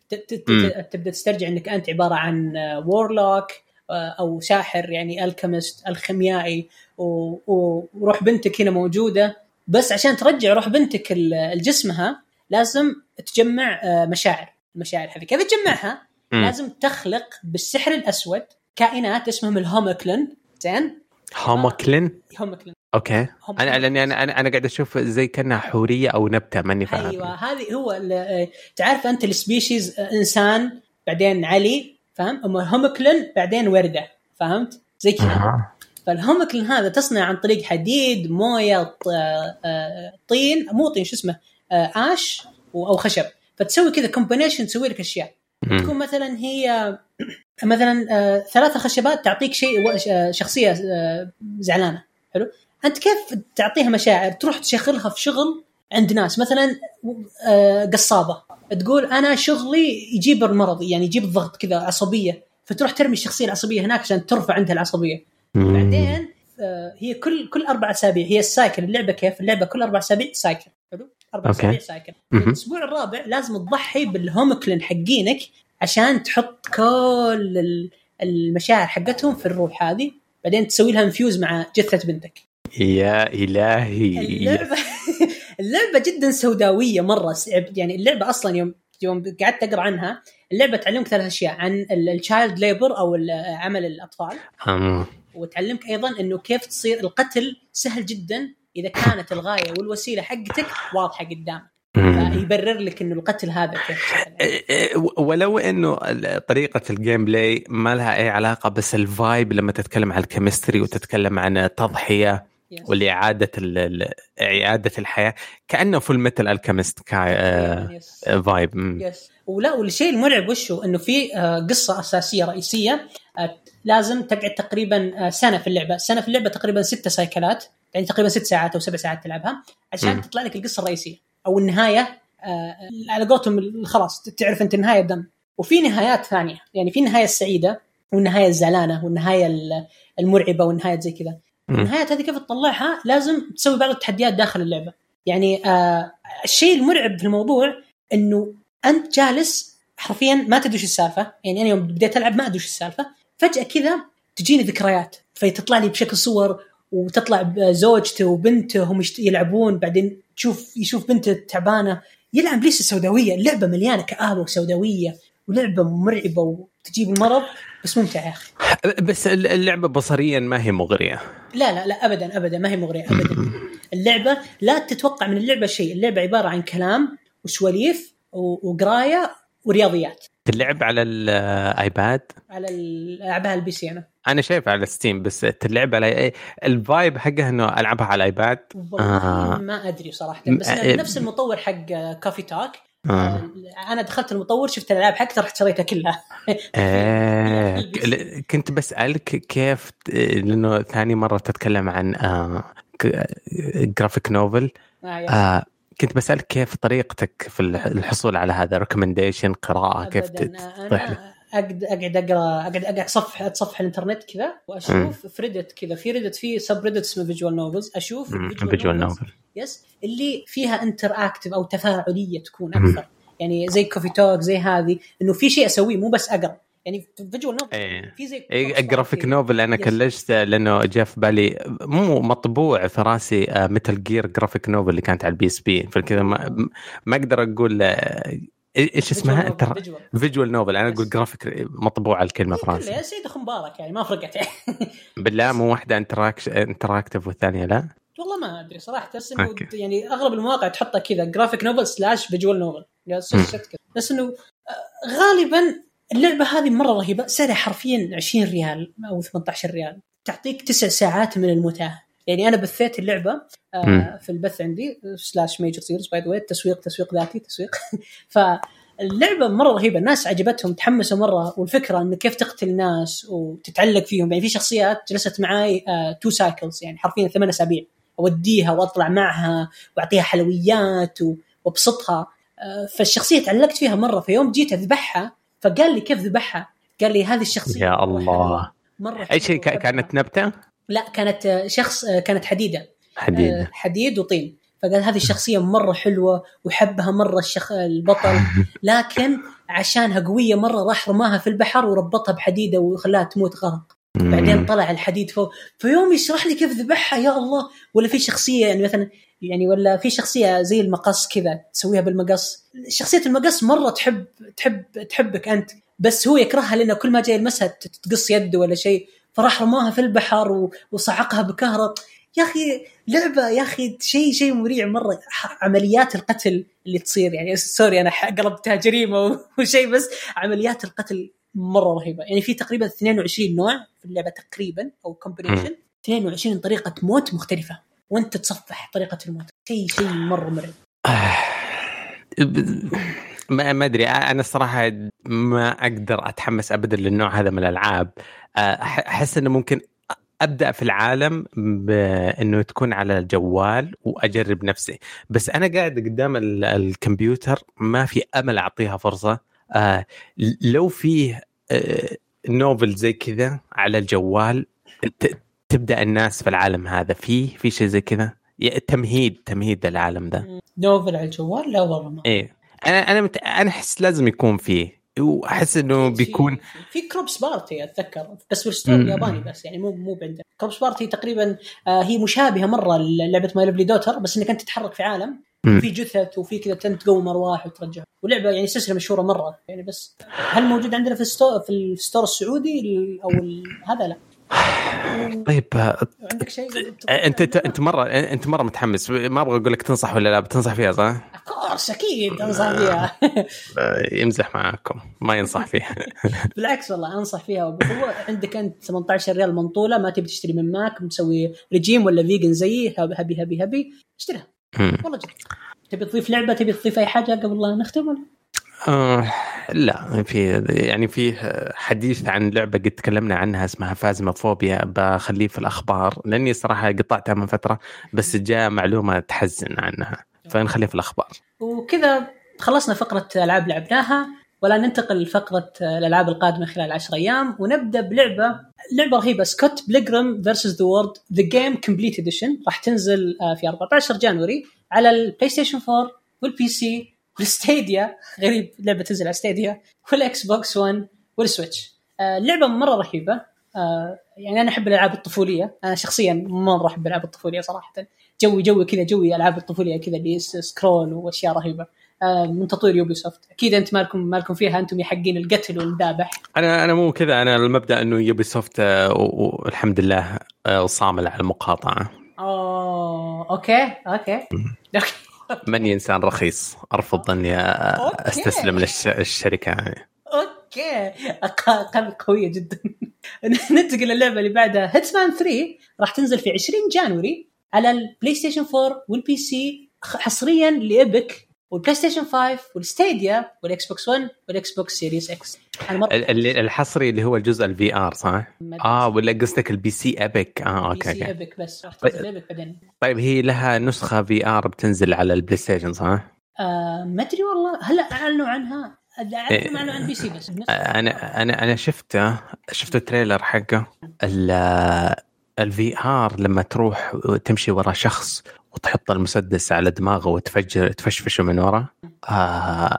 تبدأ تسترجع إنك أنت عبارة عن وورلوك أو ساحر يعني alchemist الخيميائي. وروح بنتك هنا موجودة. بس عشان ترجع روح بنتك لجسمها لازم تجمع آه، مشاعر. المشاعر هذه. كيف تجمعها؟ لازم تخلق بالسحر الأسود كائنات اسمهم ال homunculi زين؟ homunculi homunculi أوكي. أنا لأني أنا أنا أنا قاعد أشوف زي كأنها حورية أو نبتة ماني فاهم. أيوه هذه هو ال- تعرف أنت ال species إنسان بعدين علي فاهم؟ أما homunculi بعدين وردة فهمت؟ زي كذا. أها. فال homunculi هذا تصنع عن طريق حديد موية آه، طين مو طين شو اسمه؟ آه، ash أو خشب. فتسوي كذا combination تسوي لك أشياء. تكون مثلا هي مثلا آه، ثلاثة خشبات تعطيك شيء آه، شخصية آه، زعلانة. حلو؟ أنت كيف تعطيها مشاعر؟ تروح تشغلها في شغل عند ناس. مثلا آه، قصابة. تقول أنا شغلي يجيب المرض يعني يجيب الضغط كذا عصبية. فتروح ترمي الشخصية العصبية هناك عشان ترفع عندها العصبية. بعدين آه، هي كل كل أربع أسابيع هي ال cycle. اللعبة كيف؟ اللعبة كل أربع أسابيع cycle. حلو؟ أربع. اسابيع cycle. الأسبوع الرابع لازم تضحي بال homunculi ين حقينك عشان تحط كل ال- المشاعر حقتهم في الروح هذه بعدين تسوي لها infuse مع جثة بنتك يا إلهي اللعبه *laughs* اللعبة جدا سوداوية مرة يعني اللعبة أصلا يوم يوم قعدت أقرأ عنها اللعبة تعلمك ثلاث أشياء عن ال child labor أو عمل الأطفال أم. وتعلمك أيضا إنه كيف تصير القتل سهل جدا إذا كانت الغاية والوسيلة حقتك واضحة قدامك مم. فيبرر لك إنه القتل هذا كيف. إيه، إيه، ولو إنه طريقة ال gameplay ما لها أي علاقة بس ال vibe لما تتكلم عن ال chemistry وتتكلم عن التضحيه. والاعاده ال- ال- إعادة الحياة كأنه Fullmetal Alchemist. vibe. yes ولا والشيء المرعب وشه إنه في آه، قصة أساسية رئيسية آه، لازم تقعد تقريبا آه، سنة في اللعبة، سنة في اللعبة تقريبا ست cycle ات يعني تقريبا ست ساعات أو سبع ساعات تلعبها عشان. تطلع لك القصة الرئيسية أو النهاية آه، على قولتهم خلاص تعرف أنت النهاية دم وفي نهايات ثانية يعني في النهايه السعيدة والنهاية الزعلانه والنهاية ال- المرعبة والنهاية زي كذا. النهايات هذه كيف تطلعها؟ لازم تسوي بعض التحديات داخل اللعبة. يعني آه الشيء المرعب في الموضوع إنه أنت جالس حرفيا ما تدري وش السالفة. يعني أنا يوم بديت ألعب ما أدري وش السالفة. فجأة كذا تجيني ذكريات. فتطلع لي بشكل صور وتطلع زوجته وبنته هم يلعبون بعدين تشوف يشوف بنته تعبانة يلعب ليش سوداوية اللعبه مليانة كآبة وسوداوية ولعبة مرعبة وتجيب المرض بس ممتعه يا أخي. بس ال- اللعبة بصريا ما هي مغرية. لا لا لا ابدا ابدا ما هي مغرية ابدا. اللعبة لا تتوقع من اللعبة شيء اللعبة عبارة عن كلام وسواليف وقراية ورياضيات. تلعب على الايباد على ال- ألعبها ال PC أنا أنا شايف على Steam بس تلعب على إيه؟ ال vibe حقها إنه ألعبها على ال iPad آه. ما أدري صراحة بس آه. نفس المطور حق Coffee Talk آه. أنا دخلت المطور شفت الألعاب حقته رحت شريتها كلها *laughs* آه كنت بسألك كيف لأنه ثاني مرة تتكلم عن آه graphic novel آه آه كنت بسألك كيف طريقتك في الح- الحصول على هذا recommendation قراءة كيف. تطيح اقعد أقعد أقرأ اقعد أقعد اتصفح أتصفح الإنترنت كذا وأشوف في Reddit كذا. في Reddit في subreddit اسمه visual novels أشوف visual novel yes اللي فيها interactive أو تفاعلية تكون مم. أكثر. يعني زي Coffee Talk زي هذه. إنه في شيء أسويه مو بس أقرأ. يعني في visual novel إيه. في زي إيه، كذا. novel أنا. كلشت لأنه جاء في بالي مو مطبوع في راسي Metal Gear graphic novel اللي كانت على ال PSP فكذا ما, ما أقدر أقول آه، إيش اسمها؟ Visual. visual novel أنا. أقول جرافيك مطبوعه الكلمة في كله راسي يا سيد اخو مبارك يعني ما فرقت يعني *laughs* بالله مو واحدة interactive والثانية لا والله ما أدري صراحة بس إنه. يعني أغلب المواقع تحطها كذا graphic novel slash visual novel بس إنه آه، غالبا اللعبة هذه مرة رهيبة سعرها حرفيا 20 ريال أو 18 ريال. تعطيك تسع ساعات من المتعه يعني أنا بثيت اللعبة آه. في البث عندي slash ميجر سيرز by the تسويق تسويق ذاتي تسويق. *laughs* فاللعبة مرة رهيبة الناس عجبتهم تحمسوا مرة. والفكرة انه كيف تقتل ناس وتتعلق فيهم. يعني في شخصيات جلست معاي two cycles يعني حرفيا ثمان أسابيع. أوديها وأطلع معها وأعطيها حلويات وأبسطها. آه، فالشخصية تعلقت فيها مرة. فيوم جيت أذبحها فقال لي كيف ذبحها؟ قال لي هذه الشخصية يا الله. مرة أي شيء كانت نبتة؟ لا كانت آه، شخص آه، كانت حديدة. حديده حديد وطين. فقال هذه الشخصية مرة حلوة وحبها مرة الشخ... البطل. *laughs* لكن عشانها قوية مرة راح رماها في البحر وربطها بحديدة وخلاها تموت غرق بعدين طلع الحديد فوق. فيوم يشرح لي كيف ذبحها يا الله. ولا في شخصية يعني مثلا يعني ولا في شخصية زي المقص كذا تسويها بالمقص. شخصية المقص مرة تحب تحب تحبك أنت بس هو يكرهها لأنه كل ما جاي يلمسها تقص يده ولا شيء. فراح رماها في البحر وصعقها بكهرب. يا أخي لعبة يا أخي شيء شيء مريع مرة. عمليات القتل اللي تصير يعني sorry أنا قلبتها جريمة وشيء بس عمليات القتل مرة رهيبة. يعني في تقريبا 22 نوع في اللعبة تقريبا أو combination 22 طريقة موت مختلفة. وأنت تصفح طريقة الموت. شيء شيء مرة مرعب. ما ما أدري. أنا الصراحة ما أقدر أتحمس ابدا للنوع هذا من الألعاب. أحس إنه ممكن أبدأ في العالم بانه تكون على الجوال وأجرب نفسي. بس أنا قاعد قدام الكمبيوتر ما في أمل أعطيها فرصة. آه لو فيه آه novel زي كذا على الجوال تبدأ الناس في العالم هذا. في في شيء زي كذا؟ تمهيد تمهيد العالم ذا novel على الجوال؟ لا والله ما إيه. أنا أنا مت... أنا أحس لازم يكون فيه. وأحس إنه بيكون في Corpse Party أتذكر. بس بال store الياباني بس يعني مو مو عندنا Corpse Party تقريبا آه هي مشابهة مرة للعبه My Lovely Daughter بس إنك أنت تتحرك في عالم. في جثث وفي كذا تقوم أرواح وترجع. ولعبة يعني سلسلة مشهورة مرة يعني بس هل موجود عندنا في ال store في ال store السعودي أو هذا لا. طيب عندك شيء انت انت مره أنت مرة متحمس. ما أبغى أقول لك تنصح ولا لا بتنصح فيها صح؟ course أكيد أنصح فيها. *laughs* يمزح معاكم. ما ينصح فيها. *laughs* بالعكس والله أنصح فيها. وبقوه عندك أنت 18 ريال منطولة ما تبي تشتري من ماك مسوي رجيم ولا vegan زيي هبي هبي هبي اشتريها. والله جد. تبي تضيف لعبة تبي تضيف أي حاجة؟ قبل لا نختم ولا؟ آه لا. في يعني في حديث عن لعبة قد تكلمنا عنها اسمها Phasmophobia بخليه في الأخبار لأني صراحة قطعتها من فترة بس جاء معلومة تحزن عنها. فنخليها في الأخبار. وكذا خلصنا فقرة ألعاب لعبناها. ولا ننتقل لفقرة الألعاب القادمة خلال 10 أيام ونبدأ بلعبة لعبة رهيبة Scott Pilgrim versus the World the Game Complete Edition راح تنزل في 14 January على ال PlayStation 4 وال PC وال Stadia. *laughs* غريب لعبة تنزل على Stadia وال Xbox 1 وال Switch. آه لعبة مرة رهيبة. آه يعني أنا أحب الألعاب الطفولية. أنا شخصيا مره أحب الألعاب الطفولية صراحة. جوي جوي كذا جوي ألعاب الطفولية كذا اللي scroll وأشياء رهيبة. آه من تطوير Ubisoft أكيد أنت مالكم مالكم فيها أنتم يا حقين القتل والذابح أنا أنا مو كذا. أنا المبدأ إنه Ubisoft آه والحمد لله آه صامل على المقاطعة. أوه okay okay. okay. ماني إنسان رخيص. أرفض إني أستسلم للشركة okay. قلب قوية جدا. *laughs* ننتقل للعبة اللي بعدها. Hitman 3 راح تنزل في 20 January على ال PlayStation 4 وال PC حصريا ل Epic وال PlayStation 5 وال Stadia وال Xbox 1 وال Xbox Series X اللي الحصري اللي هو الجزء ال VR صح؟ آه ولا قصدك ال PC Epic آه okay PC Epic بس راح تنزل Epic بعدين. طيب هي لها نسخة VR بتنزل على ال PlayStation صح؟ آه ما أدري والله. هل أعلنوا عنها؟ اعلنوا عنها عن PC بس أنا أنا أنا شفته. شفت ال trailer حقه. ال VR لما تروح تمشي ورا شخص وتحط المسدس على دماغه وتفجر تفشفشه من ورا. آه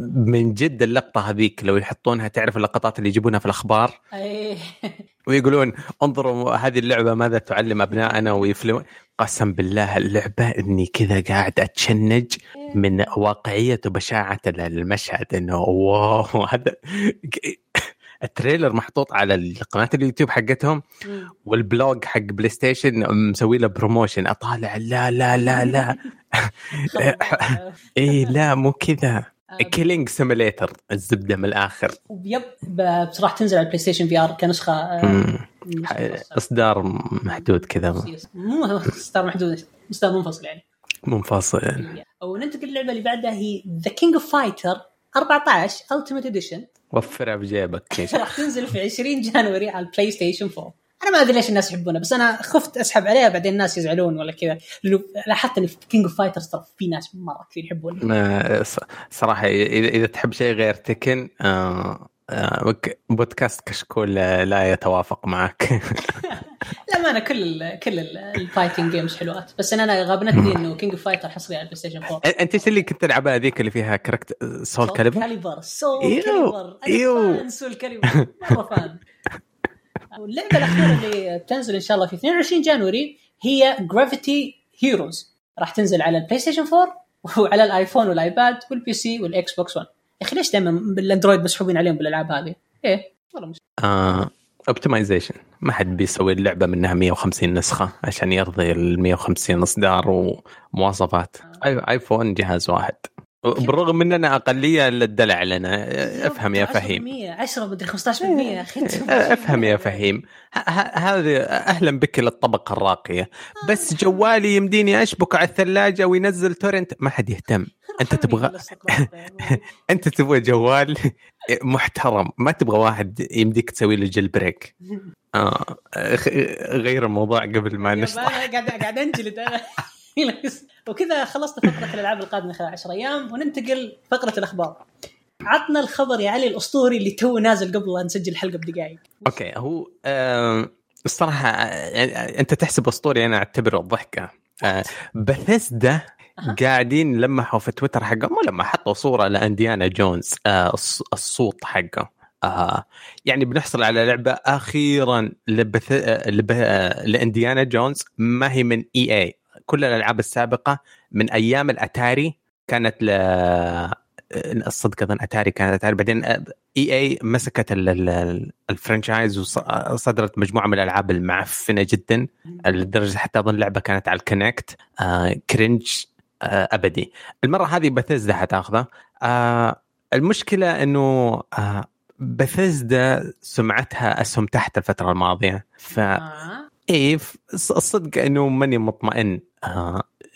من جد اللقطة هذيك لو يحطونها تعرف اللقطات اللي يجيبونها في الأخبار؟ *laughs* ويقولون انظروا هذه اللعبة ماذا تعلم أبنائنا ويفلمون قسم بالله اللعبة إني كذا قاعد أتشنج من واقعية وبشاعة المشهد إنه wow هذا ال trailer محطوط على قناة اليوتيوب حقتهم وال blog حق PlayStation مسوي له promotion أطالع لا لا لا لا. *laughs* *laughs* اي لا مو كذا. killing simulator الزبدة من الآخر. yep بصراحه تنزل على ال PlayStation VR كنسخه إصدار محدود كذا. مو *laughs* إصدار محدود إصدار منفصل يعني. منفصل. وننتقل للعبة اللي بعدها هي The King of Fighter 14 Ultimate Edition وفرها بجيبك راح *laughs* تنزل في 20 January على ال PlayStation 4 أنا ما أدري ليش الناس يحبونها بس أنا خفت أسحب عليها بعدين الناس يزعلون ولا كذا. لأنه لاحظت إن في King of Fighters ترى في ناس مرة كثير يحبونها صراحة اذا تحب شيء غير Tekken آه بودكاست كشكول لا يتوافق معك. *laughs* *laughs* لا ما أنا كل ال كل ال fighting games حلوات. بس أنا غابنتني إنه King of Fighter حصري على ال PlayStation 4 أنت إيش اللي كنت تلعبها هذيك اللي فيها character Soulcalibur؟ calibur Soulcalibur إيوه Soulcalibur مرة fun. *laughs* واللعبة الأخيرة اللي بتنزل إن شاء الله في 22 January هي Gravity Heroes راح تنزل على ال PlayStation 4 وعلى ال iPhone وال iPad وال PC وال Xbox 1 يا أخي ليش دائما بال Android مسحوبين عليهم بالألعاب هذه؟ إيه والله مش آه optimization ما حد بيسوي اللعبة منها 150 نسخة عشان يرضي ال 150 إصدار ومواصفات آه. iPhone جهاز واحد بالرغم اننا أقلية للدلع لنا. أفهم يا فهيم. 10 مدري 15% يا أخي. أفهم يا فهيم. هذه أهلا بك للطبقة الراقية. بس جوالي يمديني أشبك على الثلاجة وينزل torrent. ما حد يهتم. *laughs* أنت تبغى *laughs* أنت تبغى جوال محترم. ما تبغى واحد يمديك تسوي له jailbreak. *laughs* آه غير الموضوع قبل ما نشطح قاعد قاعد أنجلد أنا. وكذا خلصت فقرة الألعاب القادمة خلال 10 أيام وننتقل فقرة الأخبار. عطنا الخبر يا علي الأسطوري اللي تو نازل قبل لا نسجل الحلقة بدقائق. okay هو آه الصراحة يعني أنت تحسب أسطوري أنا أعتبره ضحكه آه بثيسدا قاعدين لمحوا في تويتر حقهم مو لما حطوا صورة ل Indiana Jones آه الصوت حقه. آه يعني بنحصل على لعبة أخيرا لبث... لب... ل Indiana Jones ما هي من EA. كل الألعاب السابقة من أيام الأتاري كانت ل الصدق أظن أتاري كانت أتاري. بعدين EA مسكت ال franchise وصدرت مجموعة من الألعاب المعفنة جدا لدرجة حتى أظن لعبة كانت على ال Kinect آه cringe آه أبدي. المرة هذه بثيزدا حتاخذها آه المشكلة إنه آه بثيزدا سمعتها أسهم تحت الفترة الماضية. ف آه. إيه الصدق إنه ماني مطمئن.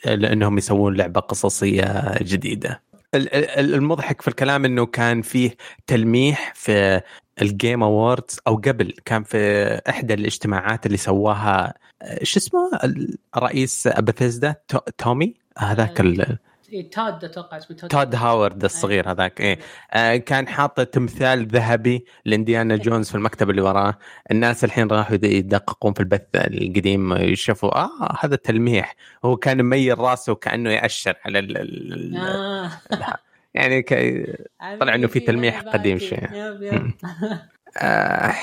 لأنهم يسوون لعبة قصصية جديدة. المضحك في الكلام إنه كان فيه تلميح في ال Game Awards أو قبل كان في إحدى الاجتماعات اللي سواها شو اسمه؟ رئيس بثيزدا تومي؟ هذاك Todd أتوقع اسمه Todd, Howard. الصغير أيه. هذاك إيه. آه كان حاط تمثال ذهبي ل Indiana إيه. جونز في المكتب اللي وراه. الناس الحين راحوا يدققون في البث القديم يشوفوا آه هذا تلميح هو كان مميل راسه كانه يأشر على ال ال آه. يعني ك... طلع إنه في تلميح قديم شوي آه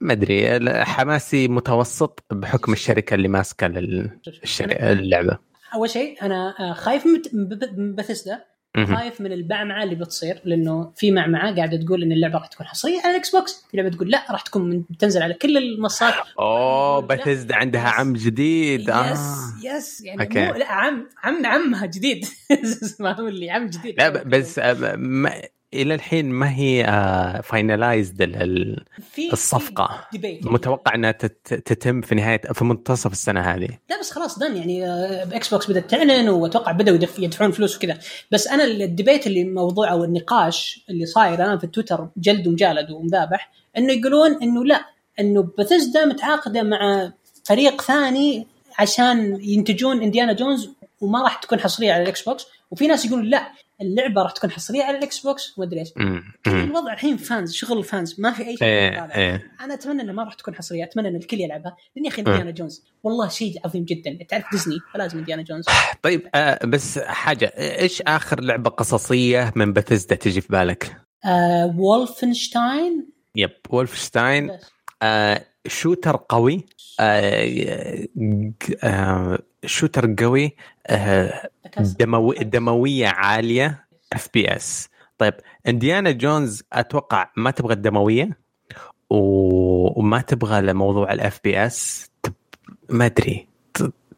ما أدري. حماسي متوسط بحكم الشركة اللي ماسكة اللعبة. أول شيء أنا آه، خايف من بثسدا خايف من المعمعة اللي بتصير لأنه في معمعة قاعدة تقول إن اللعبة راح تكون حصرية على ال Xbox. في لعبة تقول لا راح تكون بتنزل على كل المنصات. أوه بثزدا عندها عم جديد. يس آه. يس. يعني أوكي. مو لا عم عم عمها جديد. *laughs* ما هو اللي عم جديد. لا بس آه، إلى الحين ما هي finalized الصفقة. متوقع إنها تتم في نهاية في منتصف السنة هذه. لا بس خلاص done يعني Xbox بدأت تعلن وأتوقع بدأوا يدفعون فلوس وكذا. بس أنا ال debate اللي موضوع أو النقاش اللي صاير الان في التويتر جلد ومجالد ومذابح إنه يقولون إنه لا إنه بثزدا متعاقدة مع فريق ثاني عشان ينتجون Indiana Jones وما راح تكون حصرية على ال Xbox وفي ناس يقولون لا اللعبة راح تكون حصرية على ال Xbox وما أدري إيش. الوضع الحين fans شغل ال fans ما في أي شيء إيه إيه. أنا أتمنى انها ما راح تكون حصرية أتمنى إن الكل يلعبها. لأن يا أخي Indiana Jones والله شيء عظيم جدا. تعرف ديزني فلازم Indiana Jones. طيب آه بس حاجة إيش آخر لعبة قصصية من بثزدا تجي في بالك؟ آه Wolfenstein yep Wolfenstein آه shooter قوي. آه آه shooter قوي آه دموي دموية عالية FPS طيب Indiana Jones أتوقع ما تبغى الدموية وما تبغى لموضوع ال FPS ما أدري.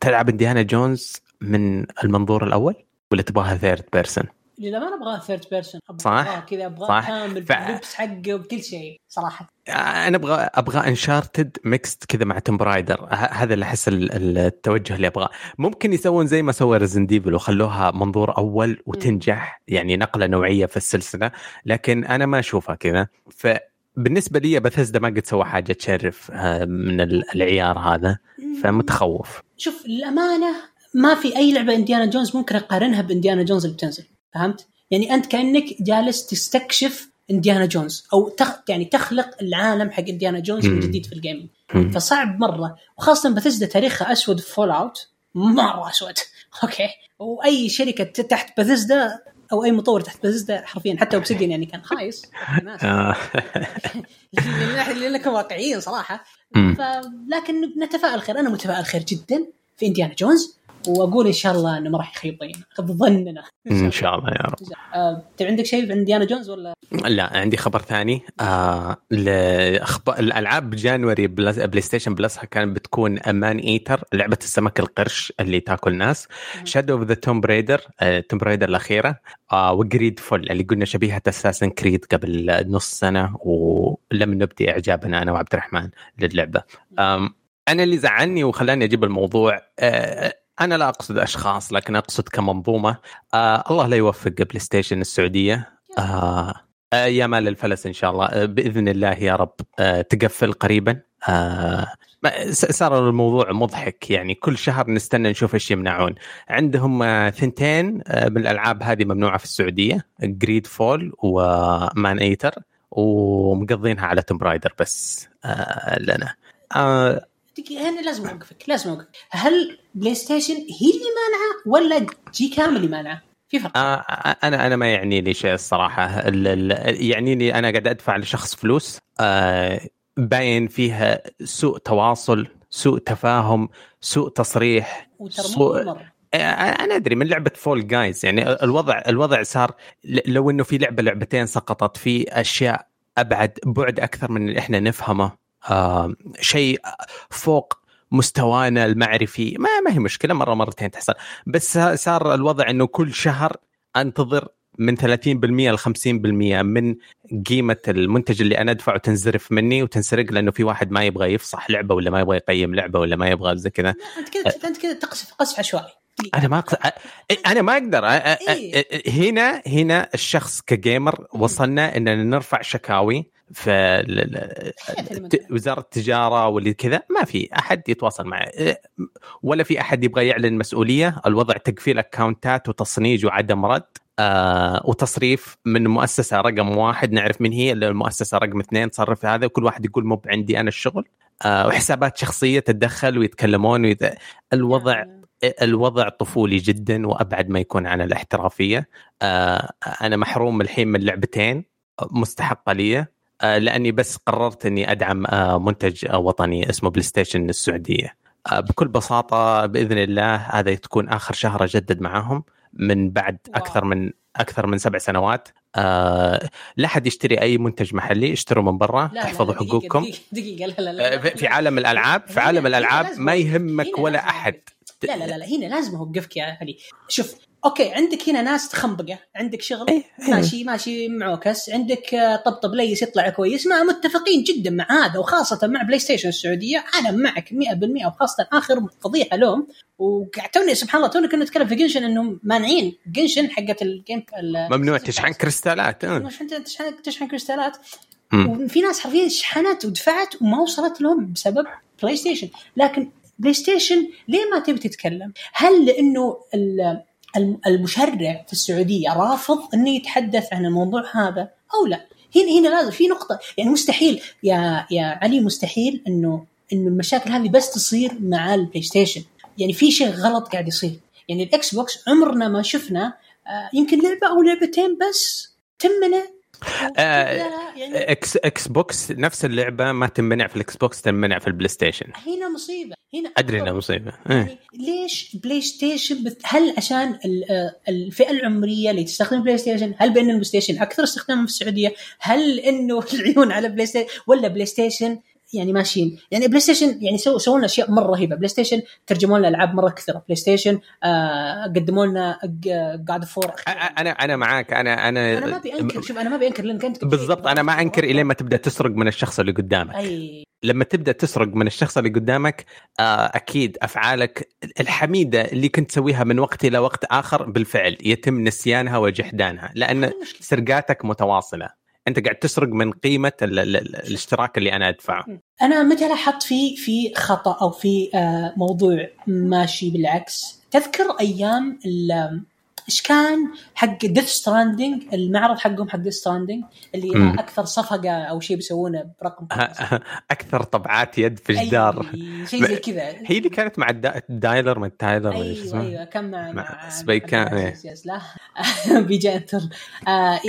تلعب Indiana Jones من المنظور الأول ولا تبغاها third person؟ لا ما نبغاه third person صح. كذا أبغاه كامل ف... باللبس حقه وبكل شيء صراحة. أنا أبغى أبغى Uncharted mixed كذا مع Tomb Raider هذا اللي أحس التوجه اللي أبغاه. ممكن يسوون زي ما سوى Resident Evil وخلوها منظور أول وتنجح يعني نقلة نوعية في السلسلة. لكن أنا ما أشوفها كذا. ف بالنسبة لي بثزدا ما قد سوى حاجة تشرف آه، من العيار هذا. فمتخوف. شوف للأمانة ما في أي لعبة Indiana Jones ممكن أقارنها ب Indiana Jones اللي بتنزل. فهمت؟ يعني أنت كأنك جالس تستكشف Indiana Jones أو تخ... يعني تخلق العالم حق Indiana Jones من جديد في ال gaming فصعب مرة وخاصة بثزدا تاريخها أسود في Fallout مرة أسود. *laughs* okay. وأي شركة تحت بثزدا أو أي مطور تحت بثزدا حرفيا حتى Obsidian يعني كان خايس. *laughs* آه. *laughs* لأنكم واقعيين صراحة. لكن نتفائل خير. أنا متفائل خير جدا في Indiana Jones. وأقول إن شاء الله انه ما راح يخيب ظننا. بظننا إن شاء الله يا رب. آه، عندك شيء عن Indiana Jones ولا؟ لا عندي خبر ثاني. آه لأخب... الألعاب January Plus... PlayStation Plus كانت بتكون Maneater لعبة السمك القرش اللي تاكل ناس. Shadow of the Tomb Raider Tomb Raider الأخيرة. آه و GreedFall اللي قلنا شبيهة Assassin's Creed قبل نص سنة. ولم نبدي إعجابنا أنا وعبد الرحمن للعبة. أنا اللي زعلني وخلاني أجيب الموضوع آه أنا لا أقصد أشخاص لكن أقصد كمنظومة. آه الله لا يوفق PlayStation السعوديه آه يا مال الفلس إن شاء الله. آه بإذن الله يا رب آه تقفل قريبا. آه صار الموضوع مضحك. يعني كل شهر نستنى نشوف إيش يمنعون. عندهم آه ثنتين آه من الألعاب هذه ممنوعة في السعودية. GreedFall و Maneater ومقضينها على Tomb Raider بس آه لنا. آه دقيقه هنا لازم أوقفك لازم أوقفك. هل PlayStation هي اللي مانعه ولا GCAM اللي مانعه؟ في فرق. آه أنا أنا ما يعني لي شيء الصراحة. يعني لي أنا قاعد أدفع لشخص فلوس آه باين فيها سوء تواصل سوء تفاهم سوء تصريح سوء أنا أدري من لعبة فول جايز يعني الوضع الوضع صار لو إنه في لعبة لعبتين سقطت في أشياء أبعد بعد أكثر من اللي إحنا نفهمه. آه شيء فوق مستوانا المعرفي. ما ما هي مشكلة مرة مرتين تحصل. بس صار الوضع إنه كل شهر أنتظر من 30% ل 50% من قيمة المنتج اللي أنا أدفعه تنزرف مني وتنسرق لأنه في واحد ما يبغى يفصح لعبة ولا ما يبغى يقيم لعبة ولا ما يبغى زي كذا. أنت كذا أنت كذا تقصف قصف عشوائي أنا ما أقصد أنا ما أقدر. إيه؟ هنا هنا الشخص كجيمر وصلنا إننا نرفع شكاوي في وزارة التجارة واللي كذا ما في أحد يتواصل معه. ولا في أحد يبغى يعلن مسؤولية. الوضع تقفيل اكونتات وتصنيج وعدم رد. آه وتصريف من مؤسسة رقم واحد. نعرف من هي المؤسسة رقم اثنين تصرف هذا. وكل واحد يقول مو عندي أنا الشغل. آه وحسابات شخصية تتدخل ويتكلمون ويت... الوضع الوضع طفولي جدا وأبعد ما يكون عن الاحترافية. آه أنا محروم الحين من لعبتين. مستحقة لي. لأني بس قررت إني أدعم آه، منتج آه، وطني اسمه PlayStation السعوديه بكل بساطة بإذن الله هذا تكون آخر شهر أجدد معاهم من بعد أكثر من أكثر من سبع سنوات. آه لا حد يشتري أي منتج محلي اشتروا من برا احفظوا حقوقكم. دقيقة, دقيقة لا لا لا في عالم الألعاب في عالم الألعاب ما يهمك ولا أحد. لا لا لا هنا لازم أوقفك يا علي. شوف أوكي عندك هنا ناس تخنبقة. عندك شغل إيه،, إيه. ماشي ماشي معوكس. عندك آه، طبطب ليس يطلع كويس. ما متفقين جدا مع هذا وخاصة مع بلاي ستيشن السعودية. أنا معك 100% وخاصة آخر فضيحة لهم. وقاعد توني سبحان الله توني كنا نتكلم في جنشن انهم مانعين جنشن حقت الجيم ممنوع تشحن كريستالات. آه. ممنوع تشحن تشحن كريستالات. وفي ناس حرفيا شحنت ودفعت وما وصلت لهم بسبب PlayStation لكن PlayStation ليه ما تبي تتكلم؟ هل لأنه المشرع في السعودية رافض إنه يتحدث عن الموضوع هذا أو لا. هنا هنا لازم في نقطة. يعني مستحيل. يا يا علي مستحيل انه إنه المشاكل هذه بس تصير مع ال PlayStation يعني في شيء غلط قاعد يصير. يعني ال Xbox عمرنا ما شفنا آه، يمكن لعبة أو لعبتين بس تمنع آه يعني X Xbox نفس اللعبة ما تمنع في ال Xbox تمنع في ال PlayStation هنا مصيبة. هنا أدري إنها مصيبة. يعني إيه. ليش PlayStation بت... هل عشان الفئة العمرية اللي تستخدم PlayStation هل بأن ال PlayStation أكثر استخداما في السعودية؟ هل إنه *laughs* العيون على PlayStation ولا PlayStation يعني ماشيين. يعني PlayStation يعني سووا سووا لنا أشياء مرة رهيبة. PlayStation ترجموا لنا ألعاب مرة كثيره PlayStation آه قدموا لنا جاد فور أنا أنا معاك. أنا أنا أنا ما أبي أنكر. شوف أنا ما أبي أنكر لأنك أنت بالضبط. أنا ما أنكر إلين ما تبدأ تسرق من الشخص اللي قدامك. أي. لما تبدأ تسرق من الشخص اللي قدامك آه أكيد أفعالك الحميدة اللي كنت تسويها من وقت إلى وقت آخر بالفعل يتم نسيانها وجحدانها. لأن سرقاتك متواصلة. انت قاعد تسرق من قيمة ال ال ال الاشتراك اللي أنا أدفعه. أنا متى لاحظت في في خطأ أو في آه، موضوع ماشي بالعكس؟ تذكر أيام إيش كان حق ديث ستراندنج المعرض حقهم حق ديث ستراندنج اللي مم. أكثر صفقة أو شيء بيسوونه برقم أكثر طبعات يد في جدار أي شيء زي كذا. هي اللي كانت مع الدا- الدايلر من تايلر أيوه اسمه؟ أيوه كان مع مع سبيكان، إيه. لا. *laughs* بيجي أنتر. آه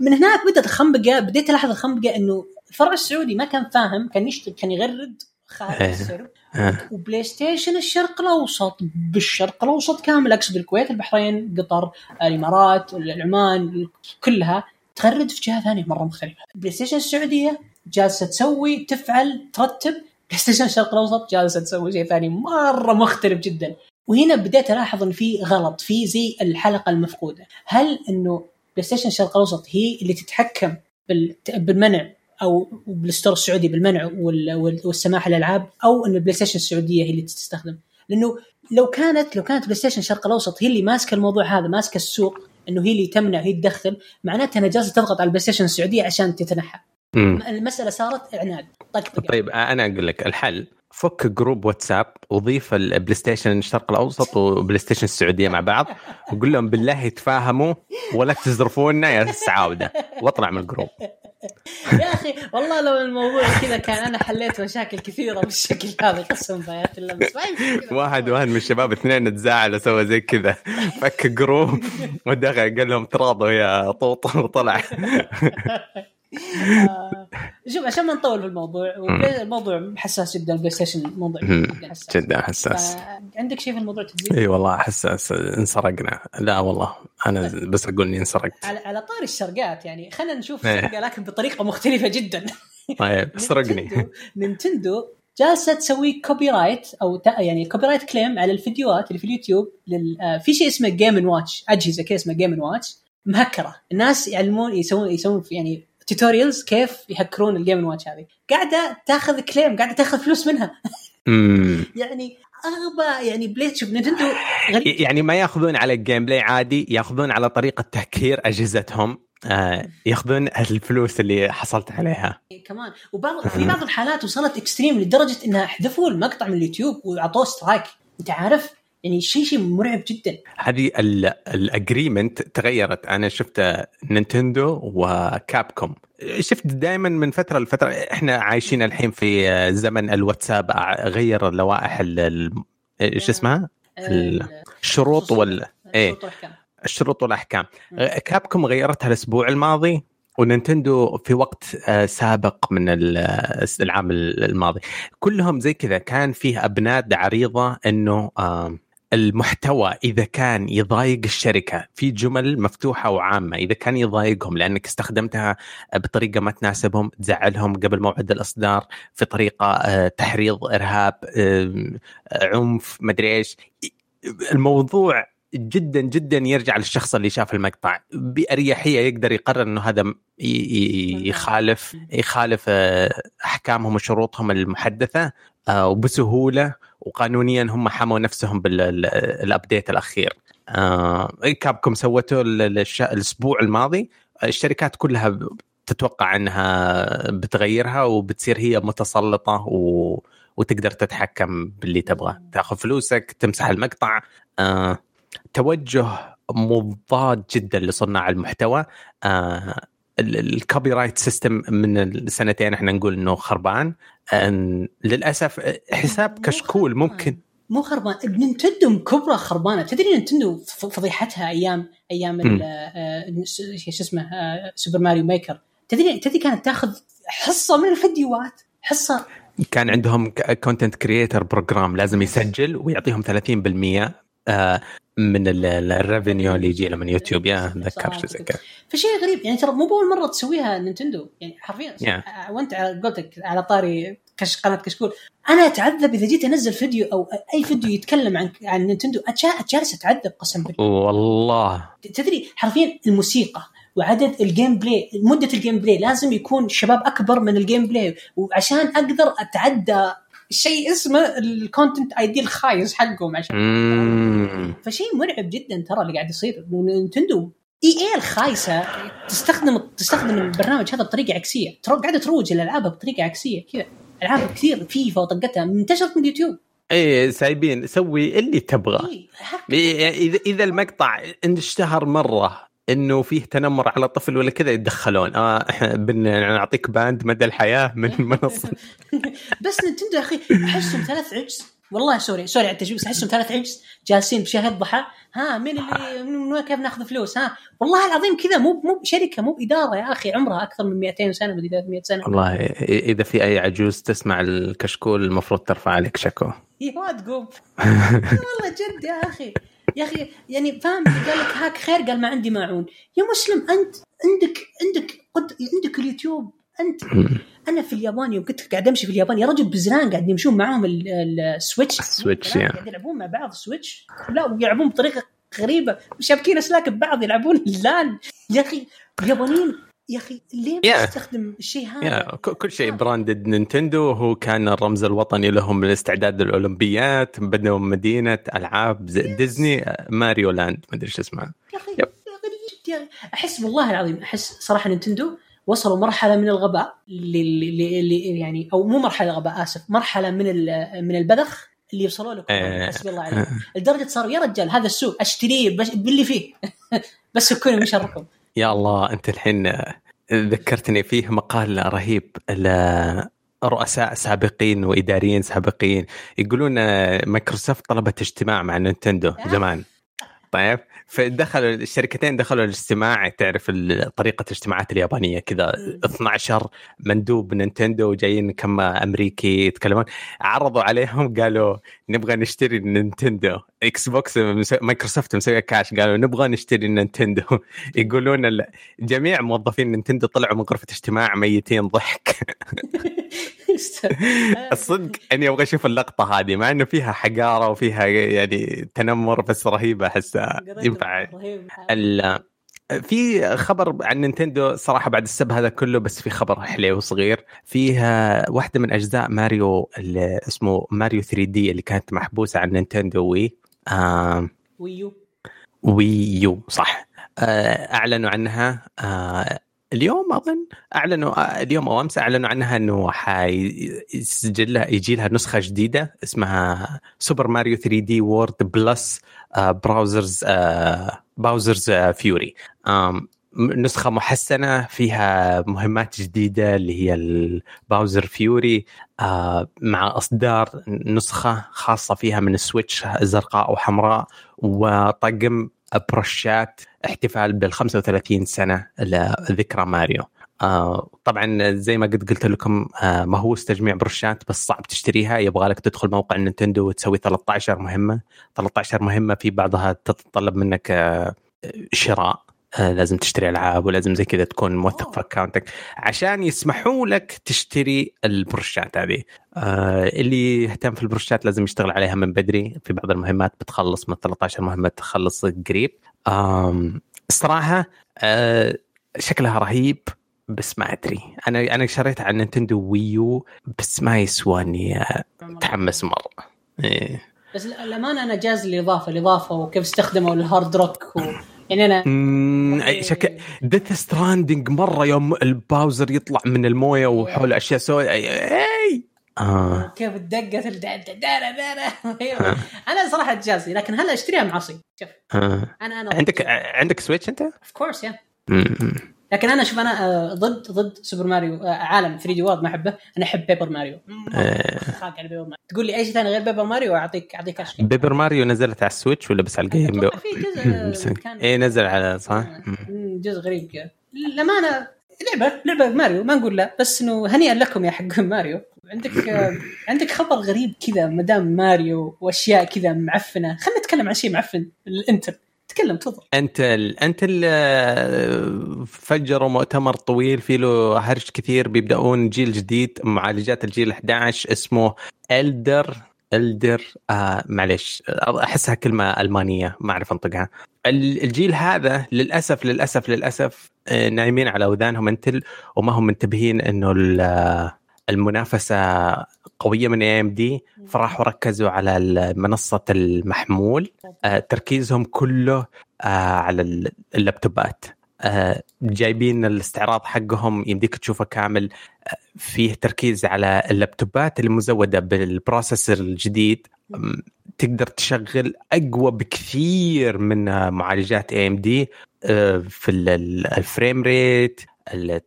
من هناك بدأت الخنبقة بديت ألاحظ الخنبقة إنه الفرع السعودي ما كان فاهم كان يشتري كان يغرد خارج إيه. السرب آه. وبلاي ستيشن الشرق الأوسط بالشرق الأوسط كامل أقصد الكويت البحرين قطر الإمارات العمان كلها تغرد في جهة ثانية مرة مختلفة. بلاي ستيشن السعودية جالسة تسوي تفعل ترتب. بلاي ستيشن الشرق الأوسط جالسة تسوي شيء ثاني مرة مختلف جدا. وهنا بديت ألاحظ إن في غلط في زي الحلقة المفقودة. هل إنه بلاي ستيشن الشرق الأوسط هي اللي تتحكم بال- بالمنع أو بال store السعودي بالمنع وال- وال- والسماح للألعاب أو إن البلاي ستيشن السعودية هي اللي تستخدم. لأنه لو كانت لو كانت بلاي ستيشن الشرق الأوسط هي اللي ماسكة الموضوع هذا ماسكة السوق إنه هي اللي تمنع هي تدخل معناته أنها جالسة تضغط على البلاي ستيشن السعودية عشان تتنحى. المسألة صارت اعناد طقطقه طيب أنا أقول لك الحل فك group واتساب وضيف البلاي ستيشن الشرق الأوسط وبلاي ستيشن السعودية مع بعض وقول لهم بالله يتفاهموا ولا تزرفونا يا سعاوده واطلع من ال group. يا أخي والله لو الموضوع كذا كان أنا حليت مشاكل كثيرة بالشكل هذا قسم بآيات الله. واحد واحد من الشباب اثنين تزاعل سوى زي كذا. فك group *laughs* ودخل قال لهم تراضوا يا طوط وطلع. *laughs* شوف عشان ما نطول في الموضوع الموضوع حساس جدا البلاي ستيشن موضوع جدا حساس. جدا حساس. عندك شيء في الموضوع تجزيه؟ إي والله حساس. انسرقنا. لا والله أنا بس أقول إني انسرقت. على على طاري السرقات يعني خلينا نشوف إيه. سرقه لكن بطريقة مختلفة جدا. طيب *laughs* اسرقني نينتندو- جالسة تسوي copyright أو يعني copyright claim على الفيديوهات اللي في اليوتيوب لل... آه، في شيء اسمه Game & Watch أجهزة كذا اسمها Game & Watch مهكرة. الناس يعلمون يسوون يسوون يعني tutorials كيف يهكرون ال Game & Watch هذه. قاعدة تاخذ claim قاعدة تاخذ فلوس منها. *laughs* يعني اغبى يعني بليت شوف نينتندو غريب. يعني ما ياخذون على ال gameplay عادي ياخذون على طريقة تهكير أجهزتهم آه ياخذون الفلوس اللي حصلت عليها. كمان. وبعض في بعض الحالات وصلت extreme لدرجة إنها حذفوا المقطع من اليوتيوب واعطوه strike أنت عارف؟ يعني شيء شيء مرعب جدا. هذه ال agreement تغيرت. أنا شفت نينتندو وكابكوم. شفت دائما من فترة لفترة. إحنا عايشين الحين في زمن الواتساب غير اللوائح ال- ال- إيش اسمها؟ ال- الشروط وال إيه الشروط والأحكام. مم. كابكوم غيرتها الأسبوع الماضي ونينتندو في وقت آه، سابق من ال- آه، العام الماضي. كلهم زي كذا. كان فيه ابناد عريضة إنه المحتوى إذا كان يضايق الشركة في جمل مفتوحة وعامة إذا كان يضايقهم لأنك استخدمتها بطريقة ما تناسبهم تزعلهم قبل موعد الإصدار في طريقة آه، تحريض إرهاب عنف مدري إيش الموضوع جدا جدا يرجع للشخص اللي شاف المقطع بأريحية يقدر يقرر إنه هذا يخالف يخالف آه، أحكامهم وشروطهم المحدثة آه، وبسهولة وقانونيا هم حموا نفسهم بالابديت الأخير. آه، كابكم سوته الأسبوع الماضي. الشركات كلها تتوقع إنها بتغيرها وبتصير هي متسلطة و... وتقدر تتحكم باللي تبغاه. تأخذ فلوسك تمسح المقطع. آه، توجه مضاد جدا لصناع المحتوى. آه، ال copyright system من السنتين إحنا نقول إنه خربان. آه، للأسف حساب كشكول. ممكن. مو خربان. نينتندو كبرى خربانة. تدري نينتندو فضيحتها أيام أيام شو اسمه Super Mario Maker. تدري تدري كانت تاخذ حصة من الفيديوهات؟ حصة. كان عندهم content creator program لازم يسجل ويعطيهم 30% آه، من ال revenue اللي يجي له من يوتيوب يا أتذكر شيء زي كذا. فشيء غريب يعني ترى مو بأول مرة تسويها نينتندو يعني حرفيا. Yeah. آه، وأنت على قولتك على طاري كش قناة كشكول. أنا أتعذب إذا جيت أنزل فيديو أو أي فيديو يتكلم عن عن نينتندو جالس أتعذب قسم بالله. والله. تدري حرفيا الموسيقى وعدد ال gameplay مدة ال gameplay لازم يكون شباب أكبر من ال gameplay وعشان أقدر أتعدى شيء اسمه ال content ID الخايس حقهم عشان. فشيء مرعب جدا ترى اللي قاعد يصير. نينتندو إي إي الخايسة تستخدم تستخدم البرنامج هذا بطريقة عكسية. ترى قاعدة تروج لالعابها بطريقة عكسية كذا. ألعاب كثير فيفا وطقتها منتشرت من اليوتيوب إيه سايبين سوي اللي تبغى. إيه، اذا المقطع اشتهر مرة إنه فيه تنمر على طفل ولا كذا يتدخلون. آه إحنا بنعطيك ban مدى الحياة من منصه *laughs* بس نينتندو يا أخي أحسهم ثلاث عجز. والله sorry sorry على التشبيه بس أحسهم ثلاث عجز جالسين بشهر الضحى ها مين اللي *laughs* من وين كيف ناخذ فلوس؟ ها والله العظيم كذا مو مو بشركه مو باداره يا أخي عمرها أكثر من 200 سنة مدري 300 سنة. والله إذا في أي عجوز تسمع الكشكول المفروض ترفع عليك شكوى. أيوه تقوم. *laughs* والله جد يا أخي. يا أخي يعني فاهم؟ قال لك هاك خير قال ما عندي ماعون يا مسلم أنت عندك عندك قد عندك اليوتيوب. أنت أنا في اليابان يوم كنت قاعد أمشي في اليابان يا رجل بزران قاعد يمشون معاهم ال- ال- ال Switch. ال Switch، قاعد يا. يلعبون مع بعض Switch. لا ويلعبون بطريقة غريبة. شابكين اسلاك ببعض يلعبون ال LAN يا أخي اليابانيين يا أخي ليه يا. تستخدم الشيء هذا؟ يا ك- كل شيء branded نينتندو هو كان الرمز الوطني لهم للاستعداد للأولمبيات بدأوا مدينة ألعاب زي ديزني آه، Mario Land ما أدري إيش اسمها يا أخي يا أخي. أحس والله العظيم أحس صراحة نينتندو وصلوا مرحلة من الغباء اللي, اللي يعني أو مو مرحلة غباء آسف مرحلة من من البذخ اللي يوصلوا له آه. حسبي الله عليهم لدرجة صاروا يا رجال هذا السوق أشتريه باللي فيه *laughs* بس سكوني مش الرقم يا الله أنت الحين ذكرتني فيه مقال رهيب لرؤساء سابقين وإداريين سابقين. يقولون مايكروسوفت طلبت اجتماع مع نينتندو زمان. طيب. فدخلوا الشركتين دخلوا الاجتماع تعرف طريقة الاجتماعات اليابانية كذا 12 مندوب نينتندو جايين كم أمريكي يتكلمون عرضوا عليهم قالوا نبغى نشتري نينتندو. إكس بوكس مايكروسوفت مسويه كاش قالوا نبغى نشتري نينتندو. *laughs* يقولون جميع موظفين نينتندو طلعوا من غرفة اجتماع ميتين ضحك. *laughs* *laughs* الصدق اني أبغى أشوف اللقطة هذه مع انه فيها حقارة وفيها يعني تنمر بس رهيبة احسها ينفع. في خبر عن نينتندو صراحة بعد السب هذا كله بس في خبر حليو وصغير. فيها واحدة من أجزاء ماريو اللي اسمه ماريو 3D اللي كانت محبوسة عن نينتندو Wii آه Wii U. Wii U صح. آه أعلنوا عنها. آه اليوم أظن أعلنوا اليوم أو أمس أعلنوا عنها إنه حيسجل لها يجي لها نسخة جديدة اسمها Super Mario 3D World plus Bowser's Bowser's Fury نسخة محسنة فيها مهمات جديدة اللي هي ال Bowser Fury آه مع إصدار نسخة خاصة فيها من ال Switch زرقاء وحمراء وطقم برشات احتفال بال 35 سنة لذكرى ماريو. آه طبعا زي ما قد قلت لكم آه مهووس تجميع برشات بس صعب تشتريها. يبغى لك تدخل موقع نينتندو وتسوي 13 مهمة. 13 مهمة في بعضها تتطلب منك آه شراء. لازم تشتري ألعاب ولازم زي كذا تكون موثق في اكونتك عشان يسمحوا لك تشتري البرشات هذه. آه اللي يهتم في البرشات لازم يشتغل عليها من بدري. في بعض المهمات بتخلص من 13 مهمة تخلص قريب. الصراحه آه شكلها رهيب بس ما أدري. أنا أنا شريتها على نينتندو Wii U بس ما يسوى إني أتحمس مرة. إيه. بس الامانه أنا جاز الإضافة الإضافة وكيف استخدموا ال hard rock و... يعني أنا مم، شكل ديث ستراندنج مرة يوم الباوزر يطلع من الموية وحول أشياء سوداء اي آه. كيف الدقه دارة دارة أنا صراحة جازي لكن هلا أشتريها معصي شوف آه. أنا أنا عندك عندك سويتش أنت؟ اوف كورس يا. لكن أنا شوف أنا آه، ضد ضد سوبر ماريو آه، عالم 3 دي وورد ما أحبه. أنا أحب بيبر ماريو آه. خاق على بيبر ماريو تقول لي أي شيء ثاني غير بيبر ماريو أعطيك أعطيك اشكال بيبر ماريو نزلت على السويتش ولا بس على الجيم؟ أتوقع في كان- إيه نزل على صح؟ جزء غريب. كذا للأمانة لعبة لعبة ماريو ما نقول لا. بس إنه هنيئا لكم يا حق ماريو عندك عندك خبر غريب كذا مدام ماريو وأشياء كذا معفنة. خلينا نتكلم عن شيء معفن الانتل تكلم تفضل. انت ال... انت ال... فجروا مؤتمر طويل فيه له هرج كثير بيبدأون جيل جديد معالجات الجيل 11 اسمه الدر الدر آه معلش أحسها كلمة ألمانية ما أعرف أنطقها. ال- الجيل هذا للأسف للأسف للأسف آه، نايمين على اودانهم انتل وما هم منتبهين إنه ال- المنافسة قوية من اي ام دي فراحوا ركزوا على منصة المحمول. آه، تركيزهم كله آه، على اللابتوبات. آه، جايبين الاستعراض حقهم يمديك تشوفه كامل. فيه تركيز على اللابتوبات المزودة بال processor الجديد. تقدر تشغل أقوى بكثير من معالجات AMD في ال frame rate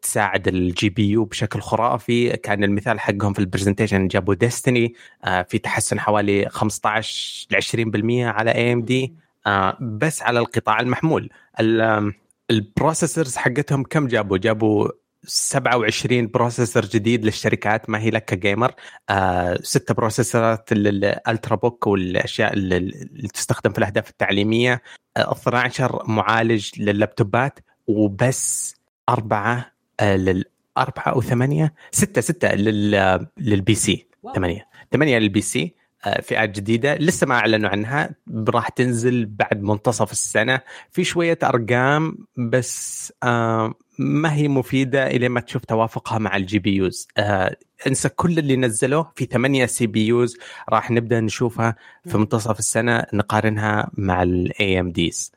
تساعد ال GPU بشكل خرافي. كان المثال حقهم في ال presentation جابوا Destiny آه، في تحسن حوالي 15 ل 20% على AMD بس على القطاع المحمول. ال processors حقتهم كم جابوا؟ جابوا 27 processor جديد للشركات ما هي لك ك gamer آه ستة processor ات لل Ultrabook والأشياء اللي تستخدم في الأهداف التعليمية. آه 12 معالج لللابتوبات وبس. أربعة آه لل أربعة أو ثمانية ستة ستة لل لل PC ثمانية. ثمانية لل PC آه، فئات جديدة لسه ما أعلنوا عنها راح تنزل بعد منتصف السنة. في شوية أرقام بس آه ما هي مفيدة إلى ما تشوف توافقها مع ال GPUs. انسى كل اللي نزلوه في ثمانية CPUs راح نبدأ نشوفها في منتصف السنة نقارنها مع ال AMDs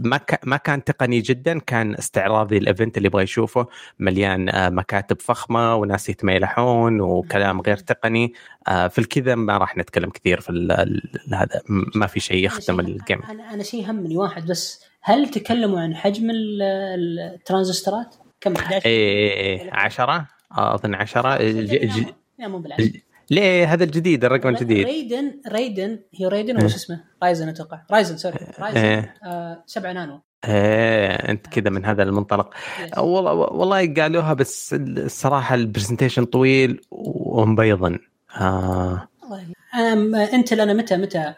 ما ما كان تقني جدا كان استعراضي ال event اللي يبغى يشوفه. مليان آه، مكاتب فخمة وناس يتميلحون وكلام غير تقني. آه، في الكذا ما راح نتكلم كثير في هذا. ما في شيء يخدم ال game أنا أنا شيء همني واحد بس. هل تكلموا عن حجم الترانزستورات؟ كم؟ 11 إيه 10 أظن 10 لا مو بالعكس ليه هذا الجديد الرقم الجديد؟ ريدن ريدن هي ريدن شو اسمه؟ Ryzen أتوقع. Ryzen sorry. Ryzen إيه. آه 7 نانو. إيه أنت كذا من هذا المنطلق. والله والله قالوها بس الصراحة ال presentation طويل ومبيضن. آه. انت لنا متى متى؟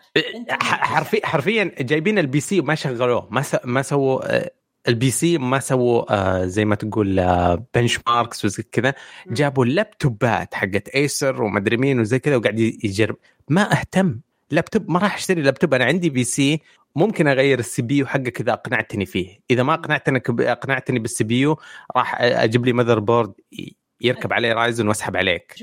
حرفيا حرفيا جايبين ال PC وما شغلوه ما ما سووا آه، ال PC ما سووا آه زي ما تقول آه benchmarks وزي كذا جابوا اللابتوبات حقت Acer ومدري مين وزي كذا وقاعد يجرب. ما أهتم. لابتوب ما راح أشتري لابتوب أنا عندي PC ممكن أغير ال CPU حقك اذا أقنعتني فيه. إذا ما أقنعتني أقنعتني بال CPU راح أجيب لي motherboard يركب عليه رايزن واسحب عليك.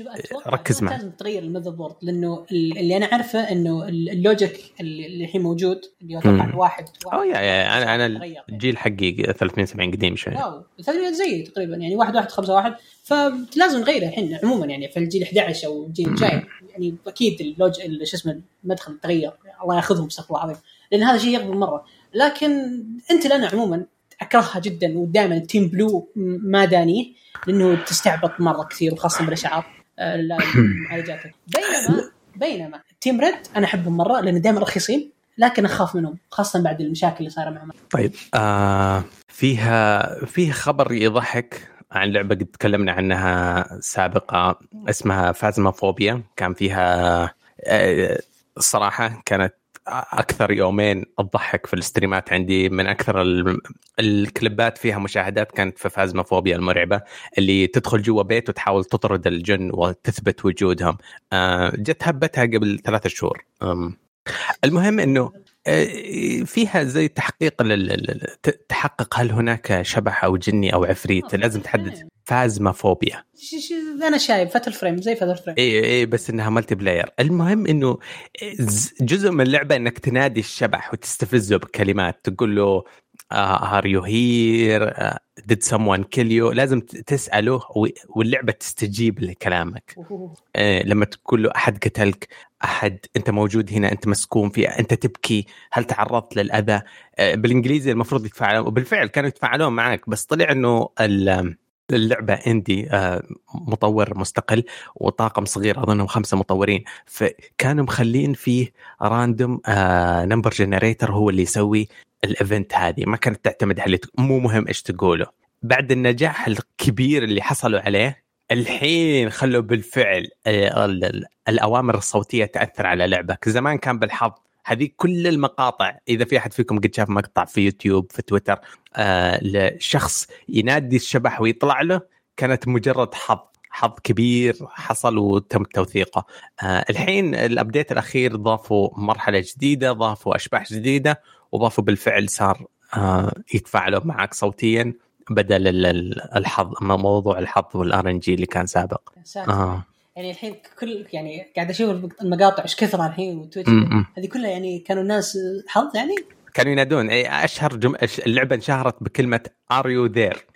ركز معي لازم تغير المذر بورد لأنه اللي أنا عارفه إنه اللوجيك اللي الحين موجود اللي أتوقع واحد اوه يا, يا أنا أنا الجيل حقي 370 قديم شوي. واو 300 زي تقريبا يعني واحد واحد خمسة واحد. فلازم نغيره الحين عموما يعني في الجيل 11 أو الجيل الجاي. يعني أكيد اللوج شو اسمه المدخل تغير. الله يأخذهم استغفر الله العظيم لأن هذا شيء يقبل مرة. لكن أنت لنا عموما أكرهها جدا ودائما ال team blue ما دانيه لأنه تستعبط مرة كثير وخاصة بالاسعار آه، المعالجات *clears throat* بينما بينما team red أنا أحبهم مرة لأن دائما رخيصين لكن أخاف منهم خاصة بعد المشاكل اللي صايرة معهم طيب آه فيها فيها خبر يضحك عن لعبة قد تكلمنا عنها سابقا اسمها Phasmophobia كان فيها آه الصراحه كانت أكثر يومين أضحك في الاستريمات عندي. من أكثر الكليبات فيها مشاهدات كانت في Phasmophobia المرعبة اللي تدخل جوا بيت وتحاول تطرد الجن وتثبت وجودهم. آه، جت هبتها قبل ثلاثة شهور. المهم إنه آه، فيها زي تحقيق تحقق هل هناك شبح أو جني أو عفريت. لازم تحدد. Phasmophobia. أنا شايف Fatal Frame زي Fatal Frame. اي اي بس إنها multiplayer المهم إنه جزء من اللعبة إنك تنادي الشبح وتستفزه بكلمات تقول له are you here did someone kill you لازم تسأله واللعبة تستجيب لكلامك. آه لما تقول له أحد قتلك؟ أحد أنت موجود هنا أنت مسكون فيه أنت تبكي هل تعرضت للأذى؟ آه بالإنجليزي المفروض يتفاعلون وبالفعل كانوا يتفاعلون معك بس طلع إنه اللعبة indie آه، مطور مستقل وطاقم صغير أظنهم خمسة مطورين. فكانوا مخلين فيه random number generator هو اللي يسوي ال event هذه. ما كانت تعتمد على مو مهم إيش تقوله. بعد النجاح الكبير اللي حصلوا عليه الحين خلوا بالفعل آه، الأوامر الصوتية تأثر على لعبك. زمان كان بالحظ هذه كل المقاطع إذا في أحد فيكم قد شاف مقطع في يوتيوب في تويتر آه لشخص ينادي الشبح ويطلع له كانت مجرد حظ حظ كبير حصل وتم توثيقه. آه الحين ال update الأخير ضافوا مرحلة جديدة ضافوا أشباح جديدة وضافوا بالفعل صار آه يتفاعلوا معك صوتيا بدل ال- ال- الحظ موضوع الحظ وال RNG اللي كان سابق. آه. يعني الحين كل يعني قاعد أشوف المقاطع إيش كثر الحين وتويتش. هذه كلها يعني كانوا الناس حظ يعني؟ كانوا ينادون اي أشهر جم... اللعبة انشهرت بكلمة are you there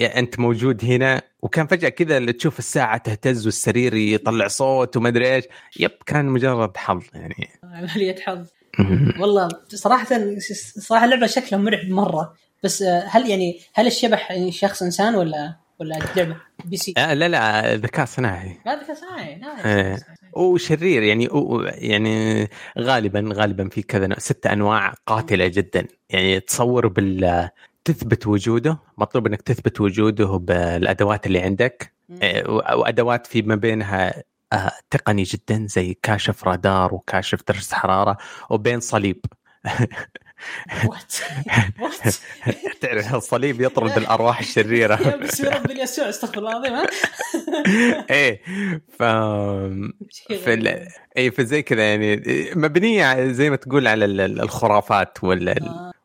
أنت موجود هنا. وكان فجأة كذا اللي تشوف الساعة تهتز والسرير يطلع صوت وما أدري إيش. yep كان مجرد حظ يعني. عمليه حظ. والله صراحة صراحة اللعبة شكلها مرعب مرة. بس آه، هل يعني هل الشبح يعني شخص إنسان ولا؟ ولا لعبه PC؟ آه لا لا ذكاء صناعي. لا ذكاء صناعي. نايس وشرير يعني يعني غالبا غالبا في كذا ست أنواع قاتلة جدا. يعني تصور بال تثبت وجوده مطلوب إنك تثبت وجوده بالأدوات اللي عندك. إيه، وادوات في ما بينها آه، تقني جدا زي كاشف رادار وكاشف درجة حرارة وبين صليب. *laughs* *laughs* تعرف الصليب يطرد *laughs* الارواح يا الشريره بسم رب يسوع استغفر الله العظيم ها؟ *laughs* إيه ف في. اي فزي كذا يعني مبنية زي ما تقول على ال- ال- الخرافات وال.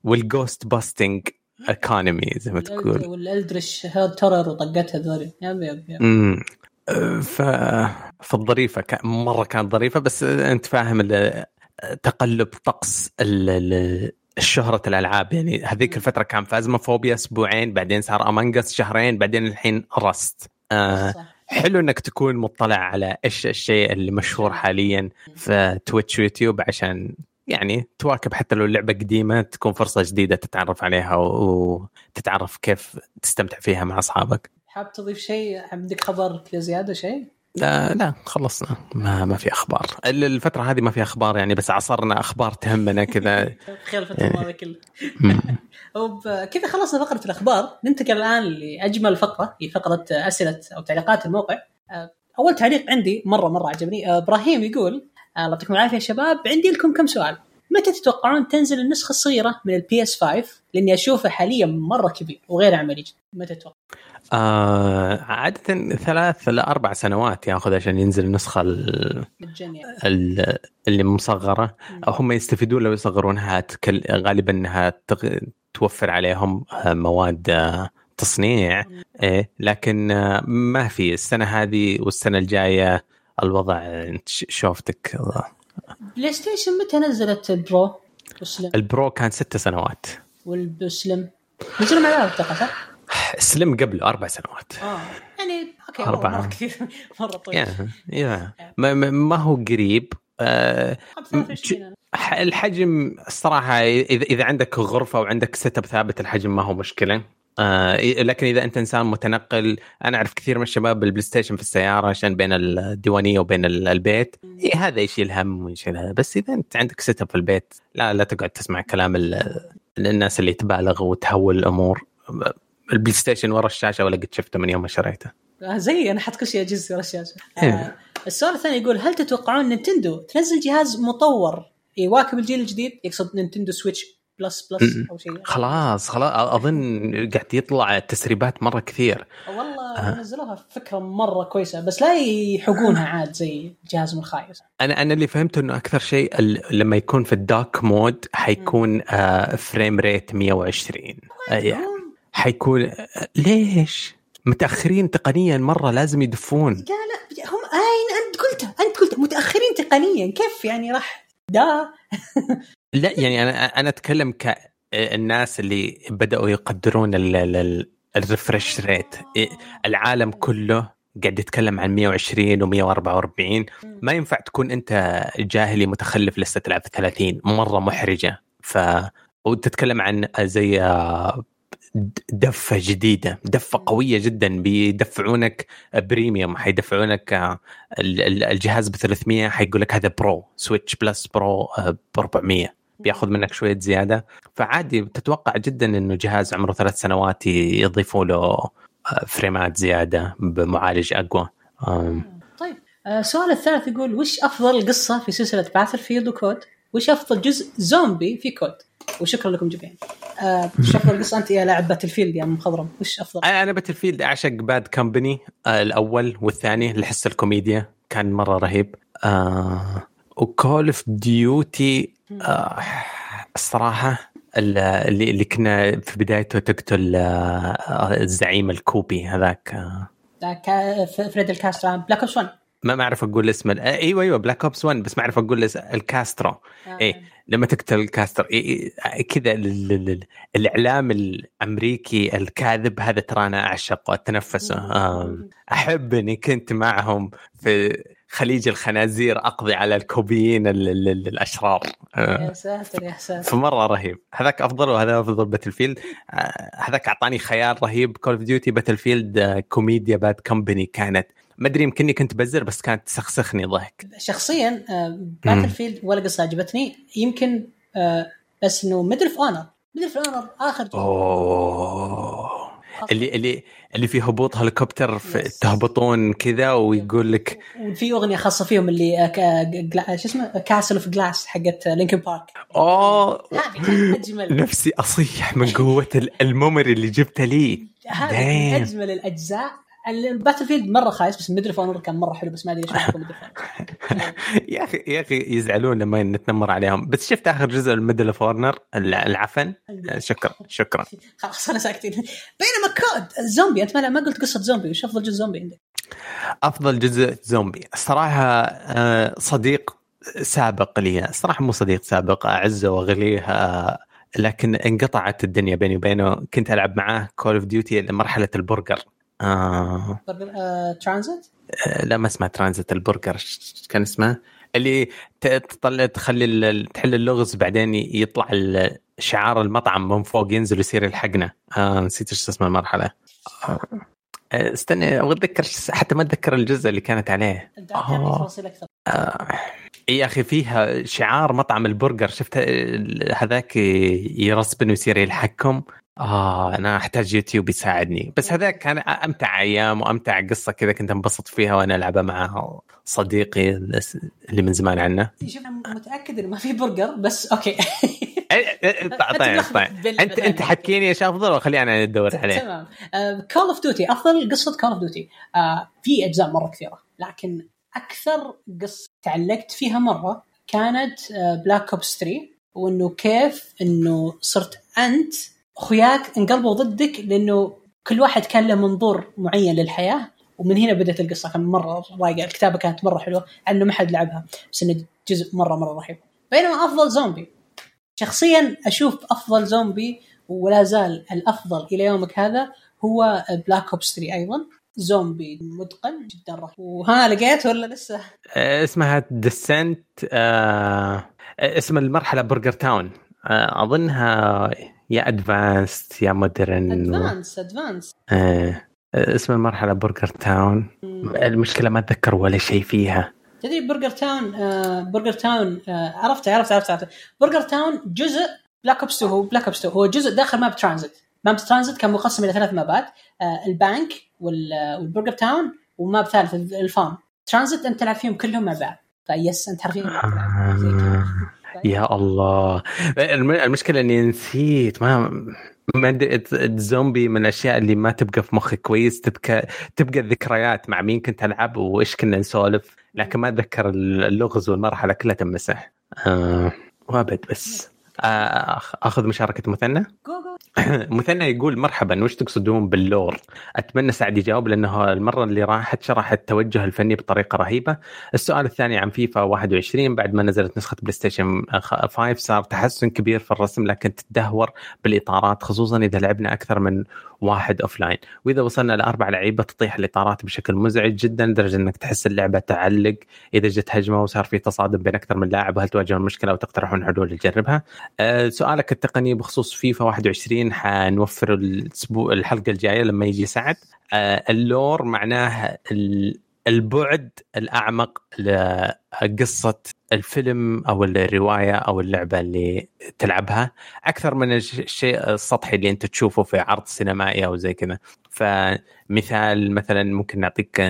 والجوست باستنج ايكونومي زي ما تقول. والالدرش هيرد ترر وطقتها ذولي. يب يب يب. ف فالظريفة مرة كانت ظريفة بس أنت فاهم تقلب طقس ال... شهرة الألعاب يعني هذيك الفترة كان فازمافوبيا أسبوعين بعدين صار امانجس شهرين بعدين الحين رست آه. حلو إنك تكون مطلع على إيش الشيء اللي مشهور حاليا في تويتش ويوتيوب عشان يعني تواكب حتى لو اللعبه قديمة تكون فرصة جديدة تتعرف عليها وتتعرف كيف تستمتع فيها مع أصحابك. حاب تضيف شيء عندك خبر كذا زياده شيء؟ لا لا خلصنا. ما ما في أخبار. ال- الفترة هذه ما في أخبار يعني بس عصرنا أخبار تهمنا كذا. *laughs* خير الفترة الماضيه كلها. وبكذا *laughs* خلصنا فقرة الأخبار. ننتقل الآن لأجمل فقرة هي فقرة أسئلة أو تعليقات الموقع. أول تعليق عندي مرة مرة عجبني. إبراهيم يقول آه، الله يعطيكم العافية يا شباب. عندي لكم كم سؤال؟ متى تتوقعون تنزل النسخة الصغيرة من ال PS 5 لأني أشوفه حاليا مرة كبير وغير عملي. جدا متى تتوقع؟ آه عادة ثلاث إلى أربع سنوات ياخذ عشان ينزل النسخة ال- اللي مصغرة. أو هم يستفيدون لو يصغرونها تكل... غالبا إنها تغ... توفر عليهم آه، مواد آه، تصنيع. إيه لكن آه، ما في. السنة هذه والسنة الجاية الوضع shortage. بلاي ستيشن متى نزلت ال Pro؟ وال Slim ال Pro كان ست سنوات. وال Slim نزلوا مع بعض أتوقع صح؟ Slim قبله أربع سنوات. آه يعني okay أربعة. مره كثير *laughs* مرة طويل. يا يا ما, ما- هو قريب. آه، 23 أنا. ح- الحجم الصراحه اذا إذا عندك غرفة وعندك setup ثابت الحجم ما هو مشكلة. آه لكن إذا أنت إنسان متنقل أنا أعرف كثير من الشباب بالبلاي ستيشن في السيارة عشان بين الديوانية وبين ال- البيت. إيه هذا يشيل هم ويشيل هذا. بس إذا أنت عندك setup في البيت لا لا تقعد تسمع كلام ال- الناس اللي تبالغ وتهول الأمور. البلاي ستيشن ورا الشاشة ولا قد شفته من يوم ما شريته. آه زي أنا حط كل شيء اجهزه ورا الشاشة. إيه. آه السؤال الثاني يقول هل تتوقعون نينتندو تنزل جهاز مطور؟ يواكب الجيل الجديد يقصد نينتندو Switch plus plus م-م. أو شيء. خلاص خلاص. أظن قاعد يطلع تسريبات مرة كثير. والله نزلوها فكرة مرة كويسة بس لا يحقونها عاد زي جهازهم الخايس أنا أنا اللي فهمته إنه أكثر شيء لما يكون في الدارك مود حيكون آه فريم ريت 120 آه حيكون آه ليش؟ متأخرين تقنيا مرة لازم يدفون. لا لا هم اين انت قلتها أنت قلت متأخرين تقنيا كيف يعني راح؟ دا. *laughs* لا يعني أنا أنا أتكلم ك الناس اللي بدأوا يقدرون ال- ال- ال- ال refresh rate إيه، العالم كله قاعد يتكلم عن 120 و144 ما ينفع تكون أنت جاهلي متخلف لسه تلعب في 30 مرة محرجة. ف وتتكلم عن زي آه، دفعة جديدة. دفعة قوية جدا. بيدفعونك premium حيدفعونك آه، ال- ال- الجهاز ب 300 حيقول لك هذا pro. سويتش plus pro ب 400 بياخذ منك شوية زيادة فعادي تتوقع جدا إنه جهاز عمره ثلاث سنوات يضيفوا له آه، frames ات زيادة بمعالج أقوى طيب آه، السؤال الثالث يقول وش أفضل قصة في سلسلة باتل فيلد وكود؟ وش أفضل جزء زومبي في كود؟ وشكرا لكم جميعا. آه، وش افضل قصه أنت يا لاعب باتل فيلد يا مخضرم؟ وش أفضل؟ أنا باتل فيلد أعشق باد كمباني الأول والثاني لحس الكوميديا كان مرة رهيب آه وكول اوف ديوتي آه الصراحة اللي اللي كنا في بدايته تقتل آه، الزعيم الكوبي هذاك ذاك فريد الكاسترو بلاك اوبس 1 ما ما أعرف أقول اسمه إيوه إيوه بلاك اوبس 1 بس ما أعرف أقول الكاسترو. آه. اي لما تقتل الكاسترو إيه كذا الإعلام الأمريكي الكاذب هذا ترى أنا أعشقه أتنفسه أحب إني كنت معهم في خليج الخنازير أقضي على الكوبيين الأشرار. يا ساتر يا ساتر. فمرة رهيب. هذاك أفضل وهذا أفضل باتل فيلد هذاك أعطاني خيال رهيب. كول اوف ديوتي باتل فيلد كوميديا باد كومباني كانت. ما أدري يمكنني كنت بزر بس كانت تسخسخني ضحك. شخصيا باتل فيلد ولا قصة عجبتني. يمكن آه، بس إنه ميدل اوف هونر ميدل اوف هونر آخر جزء. أوه. اللي اللي اللي في هبوط هليكوبتر تهبطون كذا ويقول لك وفي أغنية خاصة فيهم اللي آه، شو اسمه؟ كاسل اوف جلاس حقت لينكن بارك أوه. أجمل. نفسي أصيح من قوة ال memory اللي جبتها لي. هذه أجمل الأجزاء. الباتل فيلد مرة خايس بس ميدل اوف كان مرة حلو بس ما أدري ليش *laughs* يا أخي يا أخي يزعلون لما نتنمر عليهم. بس شفت آخر جزء الميدل اوف العفن؟ شكرا شكرا. *laughs* خلاص أنا ساكتين. بينما كود زومبي أنت ما قلت قصة زومبي وش أفضل جزء زومبي عندك؟ أفضل جزء زومبي. الصراحة آه، صديق سابق لي. الصراحة مو صديق سابق أعزه وأغليه آه، لكن انقطعت الدنيا بيني وبينه. كنت ألعب معاه كول اوف ديوتي لمرحلة البرجر. آه. آه، ترانزيت؟ آه لا ما اسمها ترانزيت البرجر كان اسمه اللي تطلع تخلي تحل اللغز بعدين يطلع شعار المطعم من فوق ينزل ويصير يلحقنا آه نسيت إيش اسم المرحلة آه. استنى أبغى أتذكر حتى ما أتذكر الجزء اللي كانت عليه آه. آه. يا أخي فيها شعار مطعم البرجر شفت هذاك يرسبن ويصير يلحقكم آه أنا أحتاج يوتيوب يساعدني. بس هذا كان أمتع أيام وأمتع قصة كذا كنت انبسط فيها وأنا ألعبها مع صديقي اللي من زمان عنه شوف أنا متأكد إنه ما في برجر بس أوكي. *laughs* طيب طيب أنت أنت حكيني إيش أفضل وخليني أنا ادور عليه. تمام كول اوف ديوتي أفضل قصة كول اوف ديوتي في أجزاء مرة كثيرة لكن أكثر قصة تعلقت فيها مرة كانت بلاك اوبس 3 وإنه كيف إنه صرت أنت أخوياك انقلبوا ضدك لأنه كل واحد كان له منظور معين للحياة ومن هنا بدأت القصة. كان مرة رايقة. الكتابة كانت مرة حلوة انه ما حد لعبها بس إنه جزء مرة مرة رهيب. بينما أفضل زومبي. شخصيا أشوف أفضل زومبي ولا زال الأفضل إلى يومك هذا هو بلاك اوبس 3 أيضا. زومبي متقن جدا رهيب. وها لقيت ولا لسه؟ آه، اسمها descent آه اسم المرحلة برجر تاون آه أظنها يا advanced يا modern advanced advanced إيه اسم المرحلة برجر تاون المشكلة ما أتذكر ولا شيء فيها. تدري برجر تاون آه برجر تاون آه عرفت عرفت عرفت عرفت برجر تاون جزء بلاك اوبس 2 هو بلاك اوبس 2 هو جزء داخل map ترانزيت map ترانزيت كان مقسم إلى ثلاث maps ات آه البانك والبرجر تاون و map ثالث ال farm. ترانزيت أنت تلعب فيهم كلهم مع بعض فيس أنت حرفيا. يا الله. المشكلة إني نسيت. ما ما الزومبي من الأشياء اللي ما تبقى في مخك كويس. تبقى تبقى الذكريات مع مين كنت ألعب وإيش كنا نسولف. لكن ما أتذكر اللغز والمرحلة كلها تمسح. آه وأبد بس. أخذ مشاركة مثنى؟ *coughs* مثنى يقول مرحبا وش تقصدون بال lore؟ أتمنى سعد يجاوب لأنه المرة اللي راحت شرح التوجه الفني بطريقة رهيبة. السؤال الثاني عن فيفا 21 بعد ما نزلت نسخة بلاي ستيشن 5 صار تحسن كبير في الرسم لكن تدهور بالإطارات خصوصا إذا لعبنا أكثر من واحد offline وإذا وصلنا لأربع لعيبة تطيح الإطارات بشكل مزعج جدا لدرجة إنك تحس اللعبة تعلق إذا جت هجمة وصار في تصادم بين أكثر من لاعب هل تواجهون المشكلة وتقترحون حلول لتجربها؟ أه سؤالك التقني بخصوص فيفا 21 حنوفر الأسبوع الحلقة الجاية لما يجي سعد. أه ال lore معناه البعد الأعمق لقصة الفيلم أو الرواية أو اللعبة اللي تلعبها. أكثر من الشيء السطحي اللي أنت تشوفه في عرض سينمائي أو زي كذا. فمثال مثلا ممكن نعطيك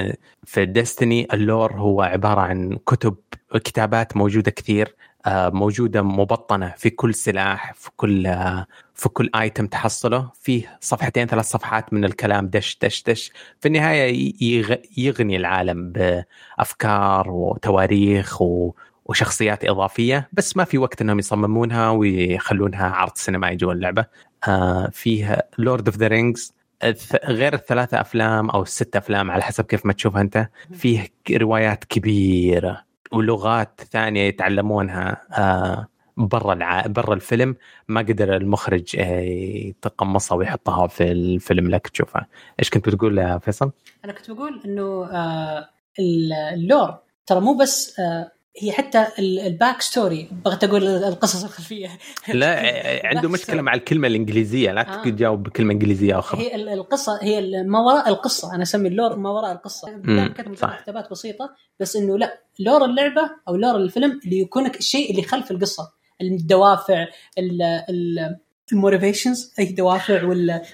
في Destiny ال lore هو عبارة عن كتب كتابات موجودة كثير. آه، موجودة مبطنة في كل سلاح في كل في كل item تحصله. فيه صفحتين ثلاث صفحات من الكلام دش دش دش. في النهاية يغني العالم بأفكار وتواريخ وشخصيات إضافية بس ما في وقت إنهم يصممونها ويخلونها عرض سينمائي جوا اللعبة. آه فيها Lord of the Rings غير الثلاثة أفلام أو الست أفلام على حسب كيف ما تشوفها أنت فيه روايات كبيرة. ولغات ثانية يتعلمونها آه برا الع... برا الفيلم. ما قدر المخرج آه، يتقمصها ويحطها في الفيلم. لك تشوفها. إيش كنت بتقول يا فيصل؟ أنا كنت بقول إنه آه ال lore ترى مو بس هي حتى ال backstory بغيت أقول القصص الخلفية. لا *laughs* عنده مشكلة مع الكلمة الإنجليزية لا آه. تجاوب بكلمة إنجليزية أخرى هي القصة هي ما وراء القصة أنا أسمي ال lore ما وراء القصة. كتب كتابات بسيطة بس إنه لا lore اللعبة أو lore الفيلم اللي يكون الشيء اللي خلف القصة الدوافع ال motivations أي دوافع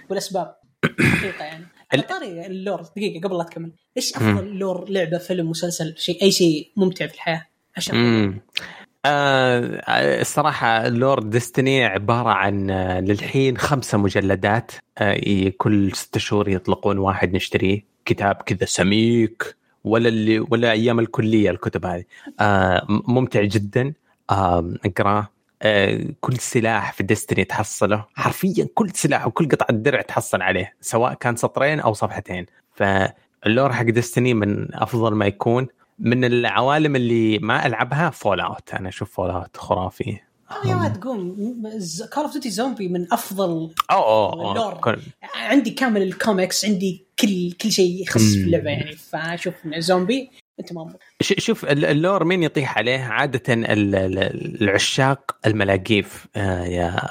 والأسباب. حقيقة يعني. *coughs* على طاري ال lore دقيقة قبل لا تكمل. إيش أفضل lore لعبة فيلم مسلسل شيء أي شيء ممتع في الحياة؟ عشان آه الصراحة lore Destiny عبارة عن آه للحين خمسة مجلدات آه كل ستة شهور يطلقون واحد نشتريه كتاب كذا سميك ولا اللي ولا أيام الكلية الكتب هذه. آه ممتع جدا. آه اقراه آه كل سلاح في Destiny تحصله. حرفيا كل سلاح وكل قطعة درع تحصل عليه سواء كان سطرين أو صفحتين. فال lore حق Destiny من أفضل ما يكون. من العوالم اللي ما ألعبها Fallout أنا أشوف Fallout خرافي يا ولد تقوم. Call of Duty زومبي من أفضل اوه اوه كل... عندي كامل الكوميكس عندي كل كل شيء يخص اللعبة يعني. فأشوف زومبي أنت ما شوف ال lore مين يطيح عليه؟ عادة العشاق الملاقيف. آه، يا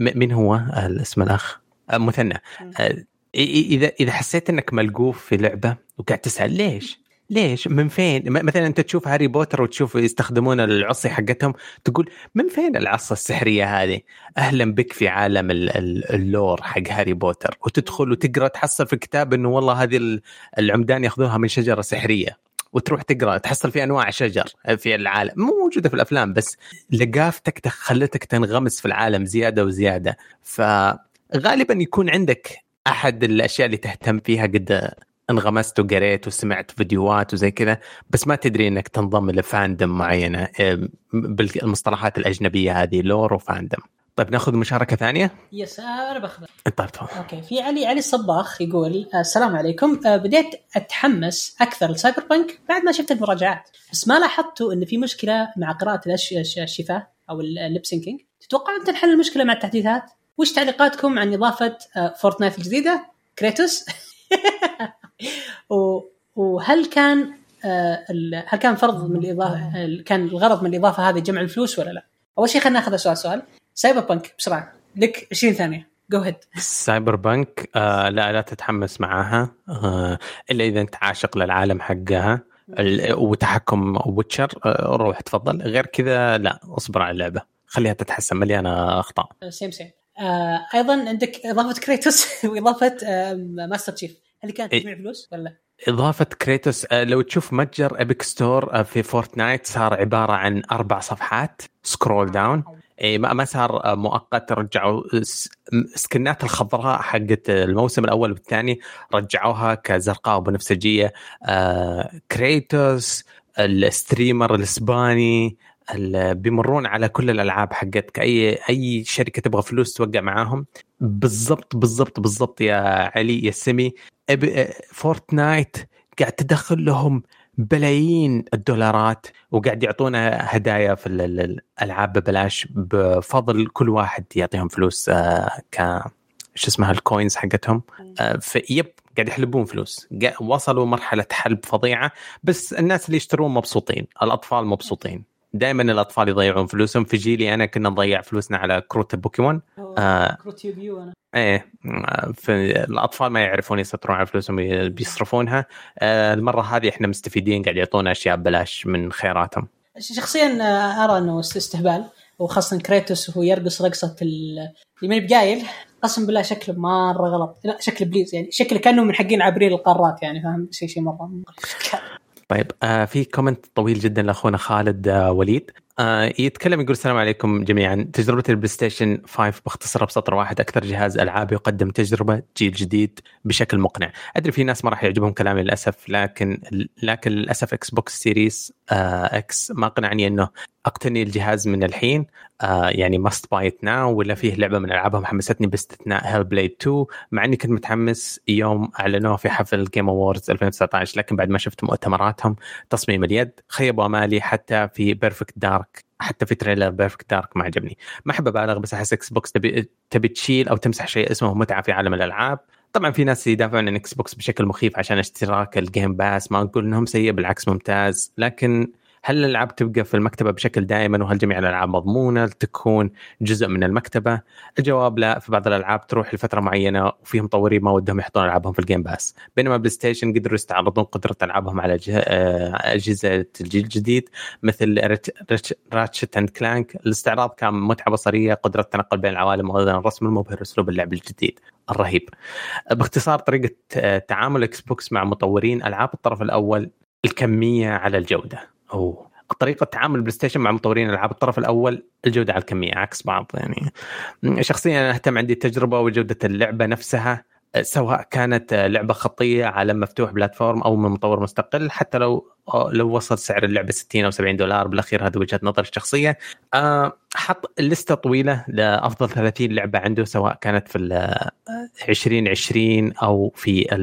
مين هو؟ اسم الأخ. آه، مثنى. آه، إذا إذا حسيت إنك ملقوف في لعبة وقاعد تسأل ليش؟ ليش؟ من فين؟ مثلا أنت تشوف هاري بوتر وتشوف يستخدمون العصي حقتهم تقول من فين العصا السحرية هذه؟ أهلا بك في عالم ال lore حق هاري بوتر وتدخل وتقرأ تحصل في الكتاب إنه والله هذه العمدان ياخذوها من شجرة سحرية وتروح تقرأ تحصل في أنواع شجر في العالم مو موجودة في الأفلام بس لقافتك خلتك تنغمس في العالم زيادة وزيادة فغالبا يكون عندك أحد الأشياء اللي تهتم فيها قد انغمست وقريت وسمعت فيديوهات وزي كذا بس ما تدري إنك تنضم لفاندم معينة آه، بالمصطلحات الأجنبية هذه لور وفاندم طيب ناخذ مشاركة ثانية؟ يس أنا باخذ طيب تفضل okay في علي علي الصباخ يقول آه، السلام عليكم آه، بديت أتحمس أكثر ل Cyberpunk بعد ما شفت المراجعات بس ما لاحظتوا إن في مشكلة مع قراءة الشفاه أو ال lip syncing تتوقعوا تنحل المشكلة مع التحديثات؟ وش تعليقاتكم عن إضافة Fortnite الجديدة؟ Kratos *laughs* وهل كان آه، هل كان فرض من الإضافة كان الغرض من الإضافة هذه جمع الفلوس ولا لا؟ أول شيء خلينا ناخذ سؤال سؤال. Cyberpunk بسرعة. لك 20 ثانية. go ahead Cyberpunk آه لا لا تتحمس معاها. آه إلا إذا أنت عاشق للعالم حقها. وتحكم Witcher. آه روح تفضل. غير كذا لا اصبر على اللعبة. خليها تتحسن. مليانة أخطاء. سيم سيم آه أيضا عندك إضافة Kratos *laughs* وإضافة آه Master Chief هل كانت تجميع فلوس ولا؟ إضافة Kratos آه، لو تشوف متجر Epic Store في Fortnite صار عبارة عن أربع صفحات scroll down إي ما صار آه، مؤقت رجعوا سكنات الخضراء حقت الموسم الأول والثاني رجعوها كزرقاء وبنفسجية. آه Kratos ال streamer الإسباني بيمرون على كل الألعاب حقتك اي أي شركة تبغى فلوس توقع معاهم. بالضبط بالضبط بالضبط يا علي يا سمي. Fortnite قاعد تدخل لهم بلايين الدولارات وقاعد يعطونا هدايا في الألعاب ببلاش بفضل كل واحد يعطيهم فلوس آه، ك شو اسمها ال coins حقتهم. آه، فيب قاعد يحلبون فلوس. وصلوا مرحلة حلب فظيعة بس الناس اللي يشترون مبسوطين الأطفال مبسوطين. دائما الأطفال يضيعون فلوسهم. في جيلي أنا كنا نضيع فلوسنا على كروت البوكيمون آه كروت يوغيو أنا. إيه في الأطفال ما يعرفون يسيطرون على فلوسهم بيصرفونها. آه المرة هذه إحنا مستفيدين قاعد يعطونا أشياء ببلاش من خيراتهم. شخصيا آه، أرى إنه استهبال وخاصة كريتوس وهو يرقص رقصة اللي من بقايل قسم بالله شكله مرة غلط. لا شكله بليز يعني شكله كأنه من حقين عبرين القارات يعني فاهم؟ شيء شيء مرة. طيب آه في كومنت طويل جدا لأخونا خالد آه وليد. آه يتكلم يقول السلام عليكم جميعا. تجربة البلاي ستيشن 5 باختصار بسطر واحد. أكثر جهاز ألعاب يقدم تجربة جيل جديد بشكل مقنع. أدري في ناس ما راح يعجبهم كلامي للأسف لكن لكن للأسف إكس بوكس سيريس إكس ما قنعني إنه أقتني الجهاز من الحين. آه يعني must buy it now ولا فيه لعبة من العابهم حمستني باستثناء Hellblade 2 مع إني كنت متحمس يوم اعلنوها في حفل Game Awards 2019 لكن بعد ما شفت مؤتمراتهم تصميم اليد خيبوا أمالي حتى في Perfect Dark حتى في trailer Perfect Dark ما عجبني. ما أحب أبالغ بس أحس Xbox تبي تبي تشيل أو تمسح شيء اسمه متعة في عالم الألعاب. طبعا في ناس يدافعون عن Xbox بشكل مخيف عشان اشتراك ال Game Pass ما أقول إنهم سيء بالعكس ممتاز لكن هل الألعاب تبقى في المكتبة بشكل دائم وهل جميع الألعاب مضمونة؟ تكون جزء من المكتبة؟ الجواب لا في بعض الألعاب تروح لفترة معينة وفي مطورين ما ودهم يحطون ألعابهم في ال Game Pass بينما PlayStation قدروا يستعرضون قدرة ألعابهم على آه، أجهزة الجيل الجديد مثل Ratchet and Clank الاستعراض كان متعة بصرية قدرة التنقل بين العوالم وأيضا الرسم المبهر أسلوب اللعب الجديد الرهيب. باختصار طريقة آه، تعامل Xbox مع مطورين ألعاب الطرف الأول الكمية على الجودة. أو طريقة تعامل PlayStation مع مطورين ألعاب الطرف الأول الجودة على الكمية عكس بعض يعني. شخصيا أنا أهتم عندي التجربة وجودة اللعبة نفسها سواء كانت لعبة خطية عالم مفتوح platform أو من مطور مستقل حتى لو لو وصل سعر اللعبة 60 أو 70 دولار بالأخير هذه وجهة نظري الشخصيه أه حط لستة طويلة لأفضل 30 لعبة عنده سواء كانت في 2020 أو في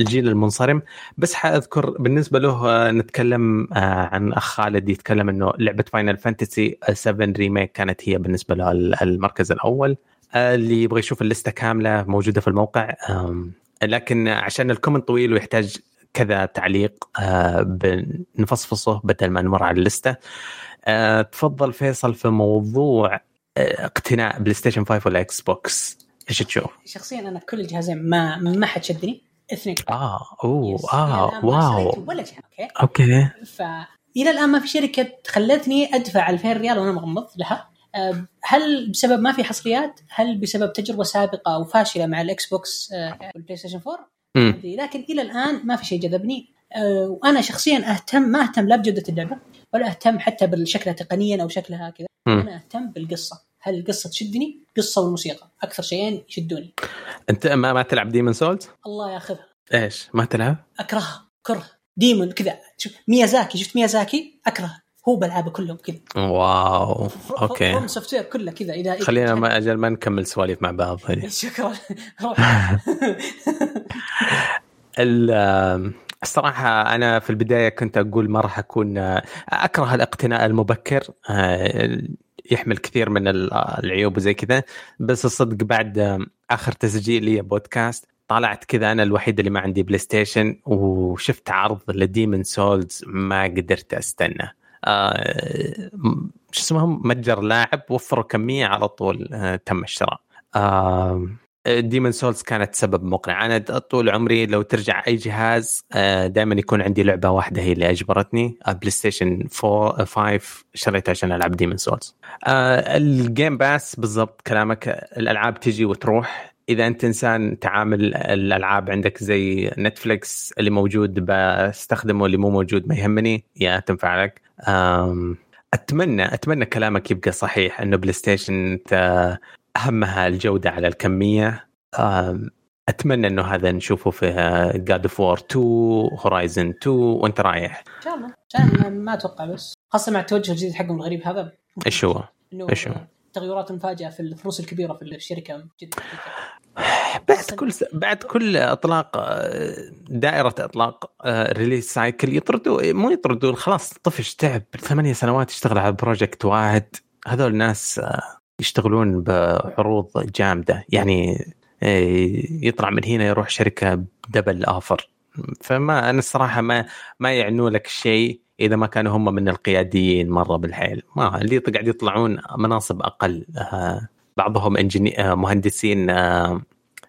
الجيل المنصرم بس حأذكر بالنسبة له آه، نتكلم آه، عن أخ خالد يتكلم إنه لعبة Final Fantasy 7 Remake كانت هي بالنسبة له المركز الأول. آه، اللي يبغى يشوف اللستة كاملة موجودة في الموقع. لكن عشان ال comment طويل ويحتاج كذا تعليق بنفصفصه بدل ما نمر على اللستة. تفضل فيصل في موضوع اقتناء PlayStation 5 ولا Xbox إيش تشوف؟ شخصيا أنا كل الجهازين ما ما حد شدني. اثنين آه أوه آه wow. ولا شيء okay؟ okay. فالى الآن ما في شركة خلتني أدفع 2000 ريال وأنا مغمض لها. هل بسبب ما في حصريات؟ هل بسبب تجربة سابقة أو فاشلة مع ال Xbox وال PlayStation 4؟ لكن إلى الآن ما في شيء جذبني. آه، وأنا شخصيا أهتم ما أهتم لا بجودة اللعبة ولا أهتم حتى بشكلها تقنيا أو شكلها كذا. أنا أهتم بالقصة. هل القصة تشدني؟ قصة والموسيقى. أكثر شيئين يشدوني. أنت ما ما تلعب Demon's Souls؟ الله ياخذها. إيش؟ ما تلعب؟ أكرهها. كره Demon كذا. شوف ميازاكي. شفت ميازاكي؟ اكره هو بالعابه كلهم كذا. wow. okay. From Software كله كذا. إذا خلينا ما أجل ما نكمل سواليف مع بعض. *laughs* شكرا. *laughs* *laughs* الصراحة أنا في البداية كنت أقول ما راح أكون أكره الاقتناء المبكر. آه، يحمل كثير من العيوب وزي كذا. بس الصدق بعد آخر تسجيل لي بودكاست طلعت كذا أنا الوحيد اللي ما عندي PlayStation وشفت عرض ل Demon's Souls ما قدرت أستنى. آه شو اسمه متجر لاعب وفروا كمية على طول آه تم الشراء. آه Demon's Souls كانت سبب مقنع. أنا طول عمري لو ترجع أي جهاز آه، دائما يكون عندي لعبة واحدة هي اللي أجبرتني. PlayStation 4 5 شريتها عشان ألعب Demon's Souls ال Game Pass بالضبط كلامك. الألعاب تجي وتروح. إذا أنت إنسان تعامل الألعاب عندك زي Netflix اللي موجود بستخدمه اللي مو موجود ما يهمني يا تنفع لك. أتمنى أتمنى كلامك يبقى صحيح إنه PlayStation أهمها الجودة على الكمية. أتمنى إنه هذا نشوفه في God of War 2 Horizon 2 وأنت رايح؟ إن شاء الله. عشان ما أتوقع بس. خاصة مع التوجه الجديد حقهم الغريب هذا. إيش هو؟ إيش هو؟ تغيرات مفاجئة في الفلوس الكبيرة في الشركة. جدا. بعد كل س... بعد كل أطلاق دائرة أطلاق release cycle يطردوا مو يطردوا خلاص طفش تعب. ثمانية سنوات يشتغل على project واحد. هذول الناس يشتغلون بعروض جامدة. يعني إيه، يطلع من هنا يروح شركة developer فما أنا الصراحة ما ما يعنوا لك شيء إذا ما كانوا هم من القياديين مرة بالحيل. ما اللي قاعد يطلعون مناصب أقل. آه، بعضهم آه، مهندسين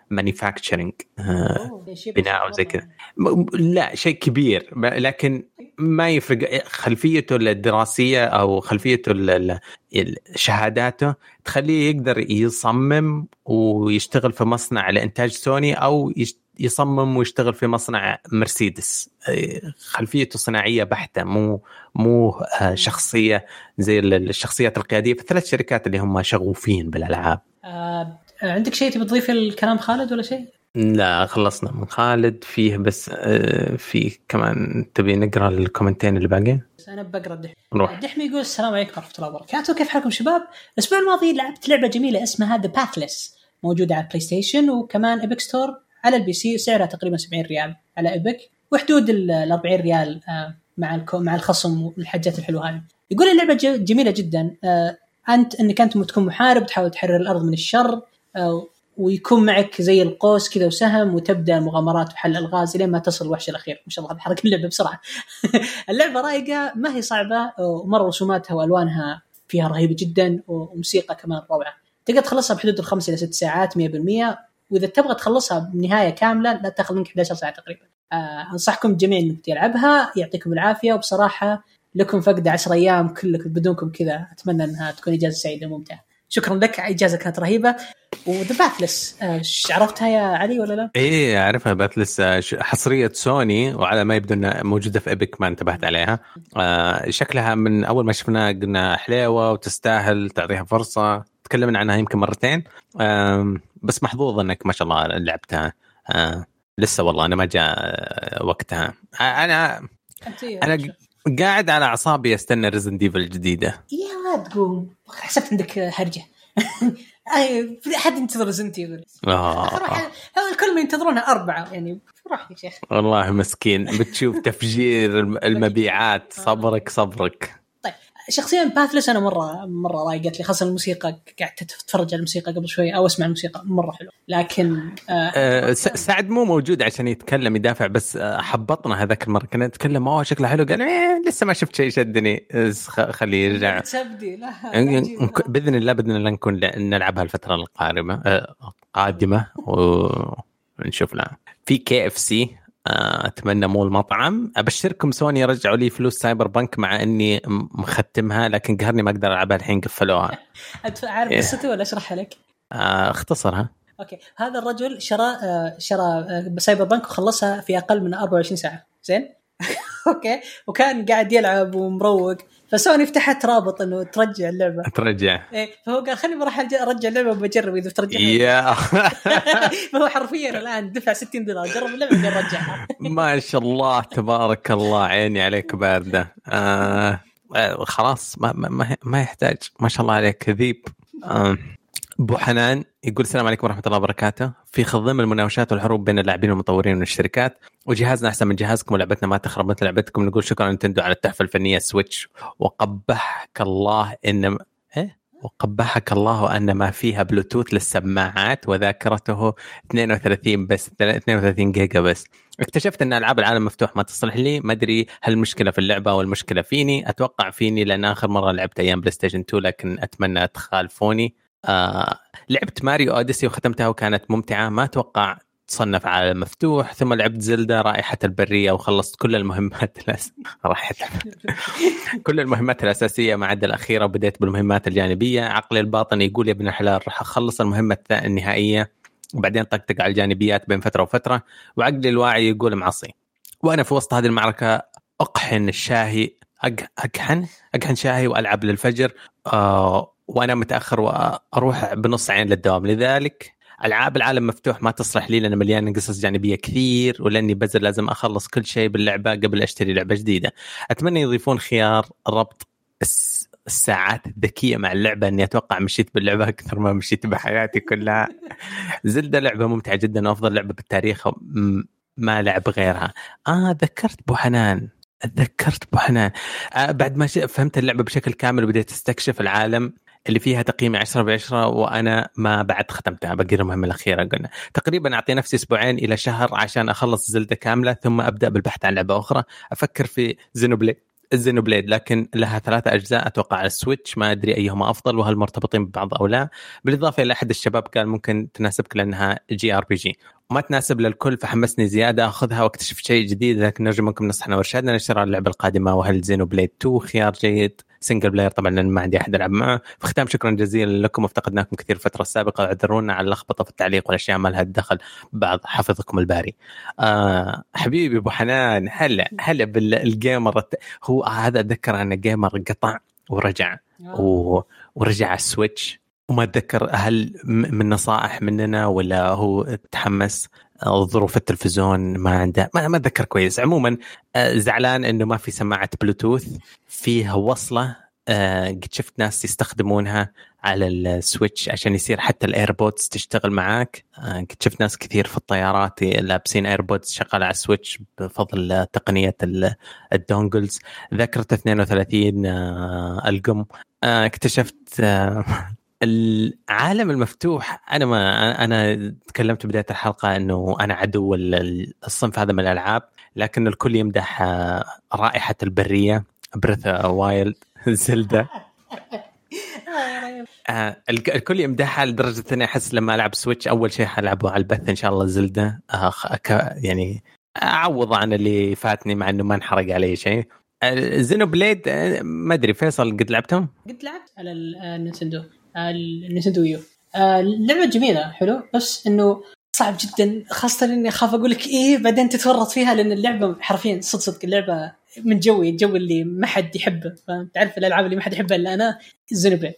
مانيفاكتشرنج آه، بناء وزي كذا لا شيء كبير لكن ما يفرق. خلفيته الدراسية أو خلفيته شهاداته تخليه يقدر يصمم ويشتغل في مصنع لإنتاج سوني أو يصمم ويشتغل في مصنع مرسيدس. خلفيته صناعية بحتة مو مو آه، شخصية زي الشخصيات القيادية في الثلاث شركات اللي هم شغوفين بالألعاب. آه عندك شيء تبي تضيفه الكلام خالد ولا شيء؟ لا خلصنا من خالد فيه بس آه، في كمان تبي نقرأ الكومنتين اللي باقيين أنا بقرأ الدحمي نروح الدحمي يقول السلام عليكم ورحمة الله وبركاته كيف حالكم شباب؟ الأسبوع الماضي لعبت لعبة جميلة اسمها The Pathless موجودة على ال PlayStation وكمان Epic Store على ال PC سعرها تقريبا 70 ريال على Epic وحدود ال 40 ريال آه، مع مع الخصم والحاجات الحلوة هذه. يقول اللعبة جميلة جدا آه، أنت إنك أنت تكون محارب تحاول تحرر الأرض من الشر ويكون معك زي القوس كذا وسهم وتبدأ مغامرات وحل ألغاز لين ما تصل الوحش الأخير. ما شاء الله حركه اللعبة بسرعة. *laughs* اللعبة رايقه ما هي صعبة ومرة رسوماتها وألوانها فيها رهيبة جدا وموسيقى كمان روعة. تقدر تخلصها بحدود الخمس إلى ست ساعات 100% وإذا تبغى تخلصها بنهاية كاملة لا تأخذ منك 11 ساعة تقريبا. آه أنصحكم جميعا إنك تلعبها. يعطيكم العافية وبصراحة لكم فقد 10 أيام كلكم بدونكم كذا. أتمنى إنها تكون إجازة سعيدة وممتعة. شكرا لك. إجازة كانت رهيبة. وذا باثلس عرفتها يا علي ولا لا؟ إيه أعرفها. لسه ش- حصرية سوني وعلى ما يبدو إنها موجودة في إيبك ما انتبهت عليها. آه شكلها من أول ما شفناها قلنا حليوه وتستاهل تعطيها فرصة. تكلمنا عنها يمكن مرتين. بس محظوظ إنك ما شاء الله لعبتها. آه لسه والله أنا ما جاء آه، وقتها. آه، أنا أنا قاعد على أعصابي استنى Resident Evil الجديدة. يا لا تقول حسبت عندك هرجة. *laughs* احد ينتظر Resident Evil آه. الكل ما ينتظرونها أربعة يعني روح يا شيخ. والله مسكين. بتشوف تفجير الم- *laughs* المبيعات. صبرك صبرك. شخصيا باثلس أنا مرة مرة رايقت لي خاصة الموسيقى قعدت أتفرج على الموسيقى قبل شوي أو أسمع الموسيقى مرة حلو لكن آه آه، س- سعد مو موجود عشان يتكلم يدافع بس آه، حبطنا هذاك المرة. كنا نتكلم أوه شكله حلو. قال إيه لسه ما شفت شيء شدني خليه يرجع. تبدي لا بإذن الله بإذن الله نكون نلعبها الفترة القادمة آه، قادمه ونشوف لها في KFC أتمنى مو المطعم. أبشركم سوني رجعوا لي فلوس Cyberpunk مع إني مختمها لكن قهرني ما أقدر ألعبها الحين قفلوها. *laughs* عارف إيه. قصته ولا أشرحها لك؟ آه، اختصرها. أوكي. هذا الرجل شرى آه، شرى آه، Cyberpunk وخلصها في أقل من 24 ساعة. زين؟ *laughs* أوكي. وكان قاعد يلعب ومروق. فسوني فتحت رابط إنه ترجع اللعبة. ترجع. إيه فهو قال خليني بروح ارجع اللعبة وبجرب إذا بترجعها يا. *laughs* فهو حرفيا الآن دفع 60 دولار. جرب اللعبة بعدين رجعها *laughs* ما شاء الله تبارك الله عيني عليك باردة. آه آه، خلاص ما ما- ما ما يحتاج. ما شاء الله عليك ذيب. آه. أبو حنان يقول السلام عليكم ورحمة الله وبركاته. في خضم المناوشات والحروب بين اللاعبين والمطورين والشركات وجهازنا أحسن من جهازكم ولعبتنا ما تخرب. مثل لعبتكم نقول شكرا نتندو على التحفة الفنية سويتش. وقبحك الله إن إيه؟ وقبحك الله أن ما فيها بلوتوث للسماعات وذاكرته 32 بس 32 جيجا بس. اكتشفت أن ألعاب العالم مفتوح ما تصلح لي؟ ما أدري هل المشكلة في اللعبة أو المشكلة فيني؟ أتوقع فيني لأن آخر مرة لعبت أيام بلاي ستيشن 2 لكن أتمنى تخالفوني. آه لعبت Mario Odyssey وختمتها وكانت ممتعة. ما أتوقع تصنف عالم مفتوح. ثم لعبت Zelda رائحة البرية وخلصت كل المهمات *laughs* الأس... كل المهمات الأساسية ما عدا الأخيرة وبديت بالمهمات الجانبية. عقلي الباطن يقول يا ابن الحلال راح أخلص المهمة النهائية وبعدين طقطق على الجانبيات بين فترة وفترة. وعقلي الواعي يقول معصي. وأنا في وسط هذه المعركة أقحن الشاهي أق- أقحن أقحن شاهي وألعب للفجر. آه وأنا متأخر وأروح بنص عين للدوام لذلك ألعاب العالم مفتوح ما تصلح لي لأن مليان قصص جانبية كثير ولأني بزر لازم أخلص كل شيء باللعبة قبل أشتري لعبة جديدة. أتمنى يضيفون خيار ربط الس- الساعات الذكية مع اللعبة إني أتوقع مشيت باللعبة أكثر ما مشيت بحياتي كلها. *laughs* زلدة لعبة ممتعة جدا وافضل لعبة بالتاريخ ما لعب غيرها. آه ذكرت أبو حنان تذكرت أبو حنان آه بعد ما فهمت اللعبة بشكل كامل وبديت أستكشف العالم اللي فيها تقييمي 10 ب 10 وأنا ما بعد ختمتها باقي المهمه الأخيرة قلنا تقريبا أعطي نفسي أسبوعين إلى شهر عشان أخلص زلدة كاملة ثم أبدأ بالبحث عن لعبة أخرى. أفكر في Xenoblade ال Xenoblade لكن لها ثلاثة أجزاء أتوقع على ال Switch ما أدري أيهما أفضل وهل مرتبطين ببعض أو لا. بالإضافة إلى أحد الشباب قال ممكن تناسبك لأنها JRPG. وما تناسب للكل فحمسني زيادة أخذها وأكتشف شيء جديد لكن نرجو منكم نصحنا وارشادنا لشراء اللعبة القادمة وهل Xenoblade 2 خيار جيد single player طبعا لأن ما عندي أحد العب معه. في ختام شكرا جزيلا لكم وافتقدناكم كثير الفترة السابقة اعذرونا على اللخبطة في التعليق والأشياء ما لها دخل بعض حفظكم الباري. آه حبيبي أبو حنان هلا هلا بال gamer هو هذا أتذكر أنه gamer قطع ورجع و... ورجع على ال Switch. وما أتذكر هل من نصائح مننا ولا هو تحمس ظروف التلفزيون ما عنده ما, أتذكر كويس. عموما زعلان إنه ما في سماعة بلوتوث فيها وصلة قد شفت ناس يستخدمونها على ال Switch عشان يصير حتى ال AirPods تشتغل معاك. قد شفت ناس كثير في الطيارات لابسين AirPods شغالة على ال Switch بفضل تقنية ال dongles ذكرت 32 القم. اكتشفت العالم المفتوح أنا ما أنا تكلمت بداية الحلقة إنه أنا عدو الصنف هذا من الألعاب لكن الكل يمدح رائحة البرية Breath Wild Zelda آه الكل يمدحها لدرجة إني أحس لما ألعب Switch أول شيء حلعبه على البث إن شاء الله Zelda آه يعني أعوض عن اللي فاتني مع إنه ما انحرق علي شيء Xenoblade ما أدري فيصل قد لعبتهم؟ قد لعبت على ال Nintendo ال Nintendo U. اللعبه جميلة حلو. بس إنه صعب جدا خاصة إني أخاف أقول لك إيه بعدين تتورط فيها لأن اللعبة حرفيا صدق صدق اللعبة من جوي الجو اللي ما حد يحبه. تعرف الألعاب اللي ما حد يحبها إلا أنا؟ Xenoblade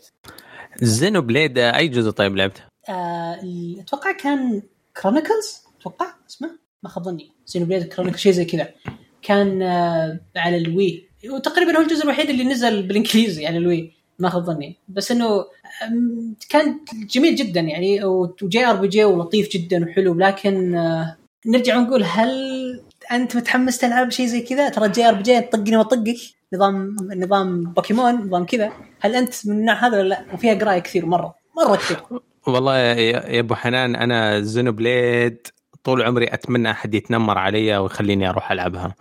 Xenoblade أي جزء طيب لعبته؟ آه أتوقع كان Chronicles أتوقع اسمه؟ ما خاب ظني. Xenoblade Chronicles شيء زي كذا. كان آه على ال Wii. وتقريبا هو الجزء الوحيد اللي نزل بالإنجليزي على ال Wii. ما خاب ظني بس إنه كان جميل جدا يعني و JRPG ولطيف جدا وحلو. لكن آه نرجع ونقول هل أنت متحمس تلعب شيء زي كذا؟ ترى JRPG طقني وطقك نظام نظام بوكيمون نظام كذا. هل أنت من النوع هذا ولا لا؟ وفيها قراية كثير مرة. مرة كثير. والله يا أبو حنان أنا Xeno طول عمري أتمنى أحد يتنمر علي ويخليني أروح ألعبها.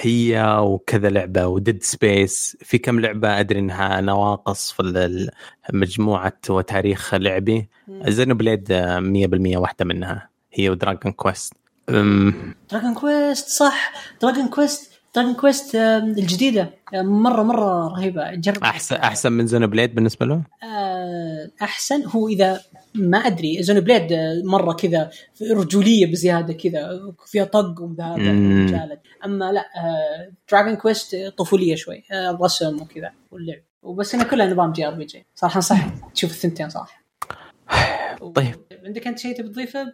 هي وكذا لعبة و Dead Space. في كم لعبة أدري إنها نواقص في مجموعة وتاريخ لعبي. Xenoblade 100% واحدة منها. هي و Dragon Quest. Dragon Quest صح. Dragon Quest Dragon Quest الجديدة. مرة مرة رهيبة. جرب. أحسن أحسن من Xenoblade بالنسبة له؟ أحسن. هو إذا ما أدري Xenoblade مرة كذا رجولية بزيادة كذا فيها طق ومجالد أما لا Dragon Quest طفولية شوي الرسم وكذا واللعب. وبس انها كلها نظام JRPG صراحة صح. تشوف الثنتين صراحة طيب. عندك أنت شيء تبي تضيفه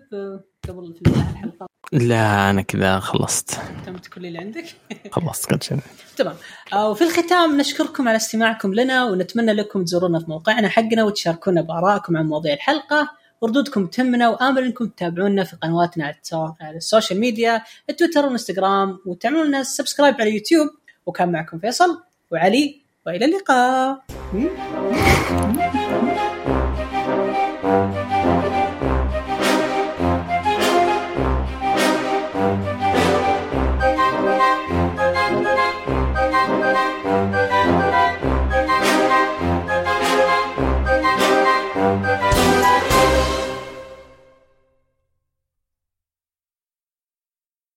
قبل في الحلقة؟ لا أنا كذا خلصت. تمت كل اللي عندك؟ خلصت كل شيء تمام. وفي الختام نشكركم على استماعكم لنا ونتمنى لكم تزورونا في موقعنا حقنا وتشاركونا بآرائكم عن مواضيع الحلقة. وردودكم تهمنا وآمل إنكم تتابعونا في قنواتنا على ال social media التويتر والإنستغرام وتعملوا لنا subscribe على يوتيوب. وكان معكم فيصل وعلي وإلى اللقاء.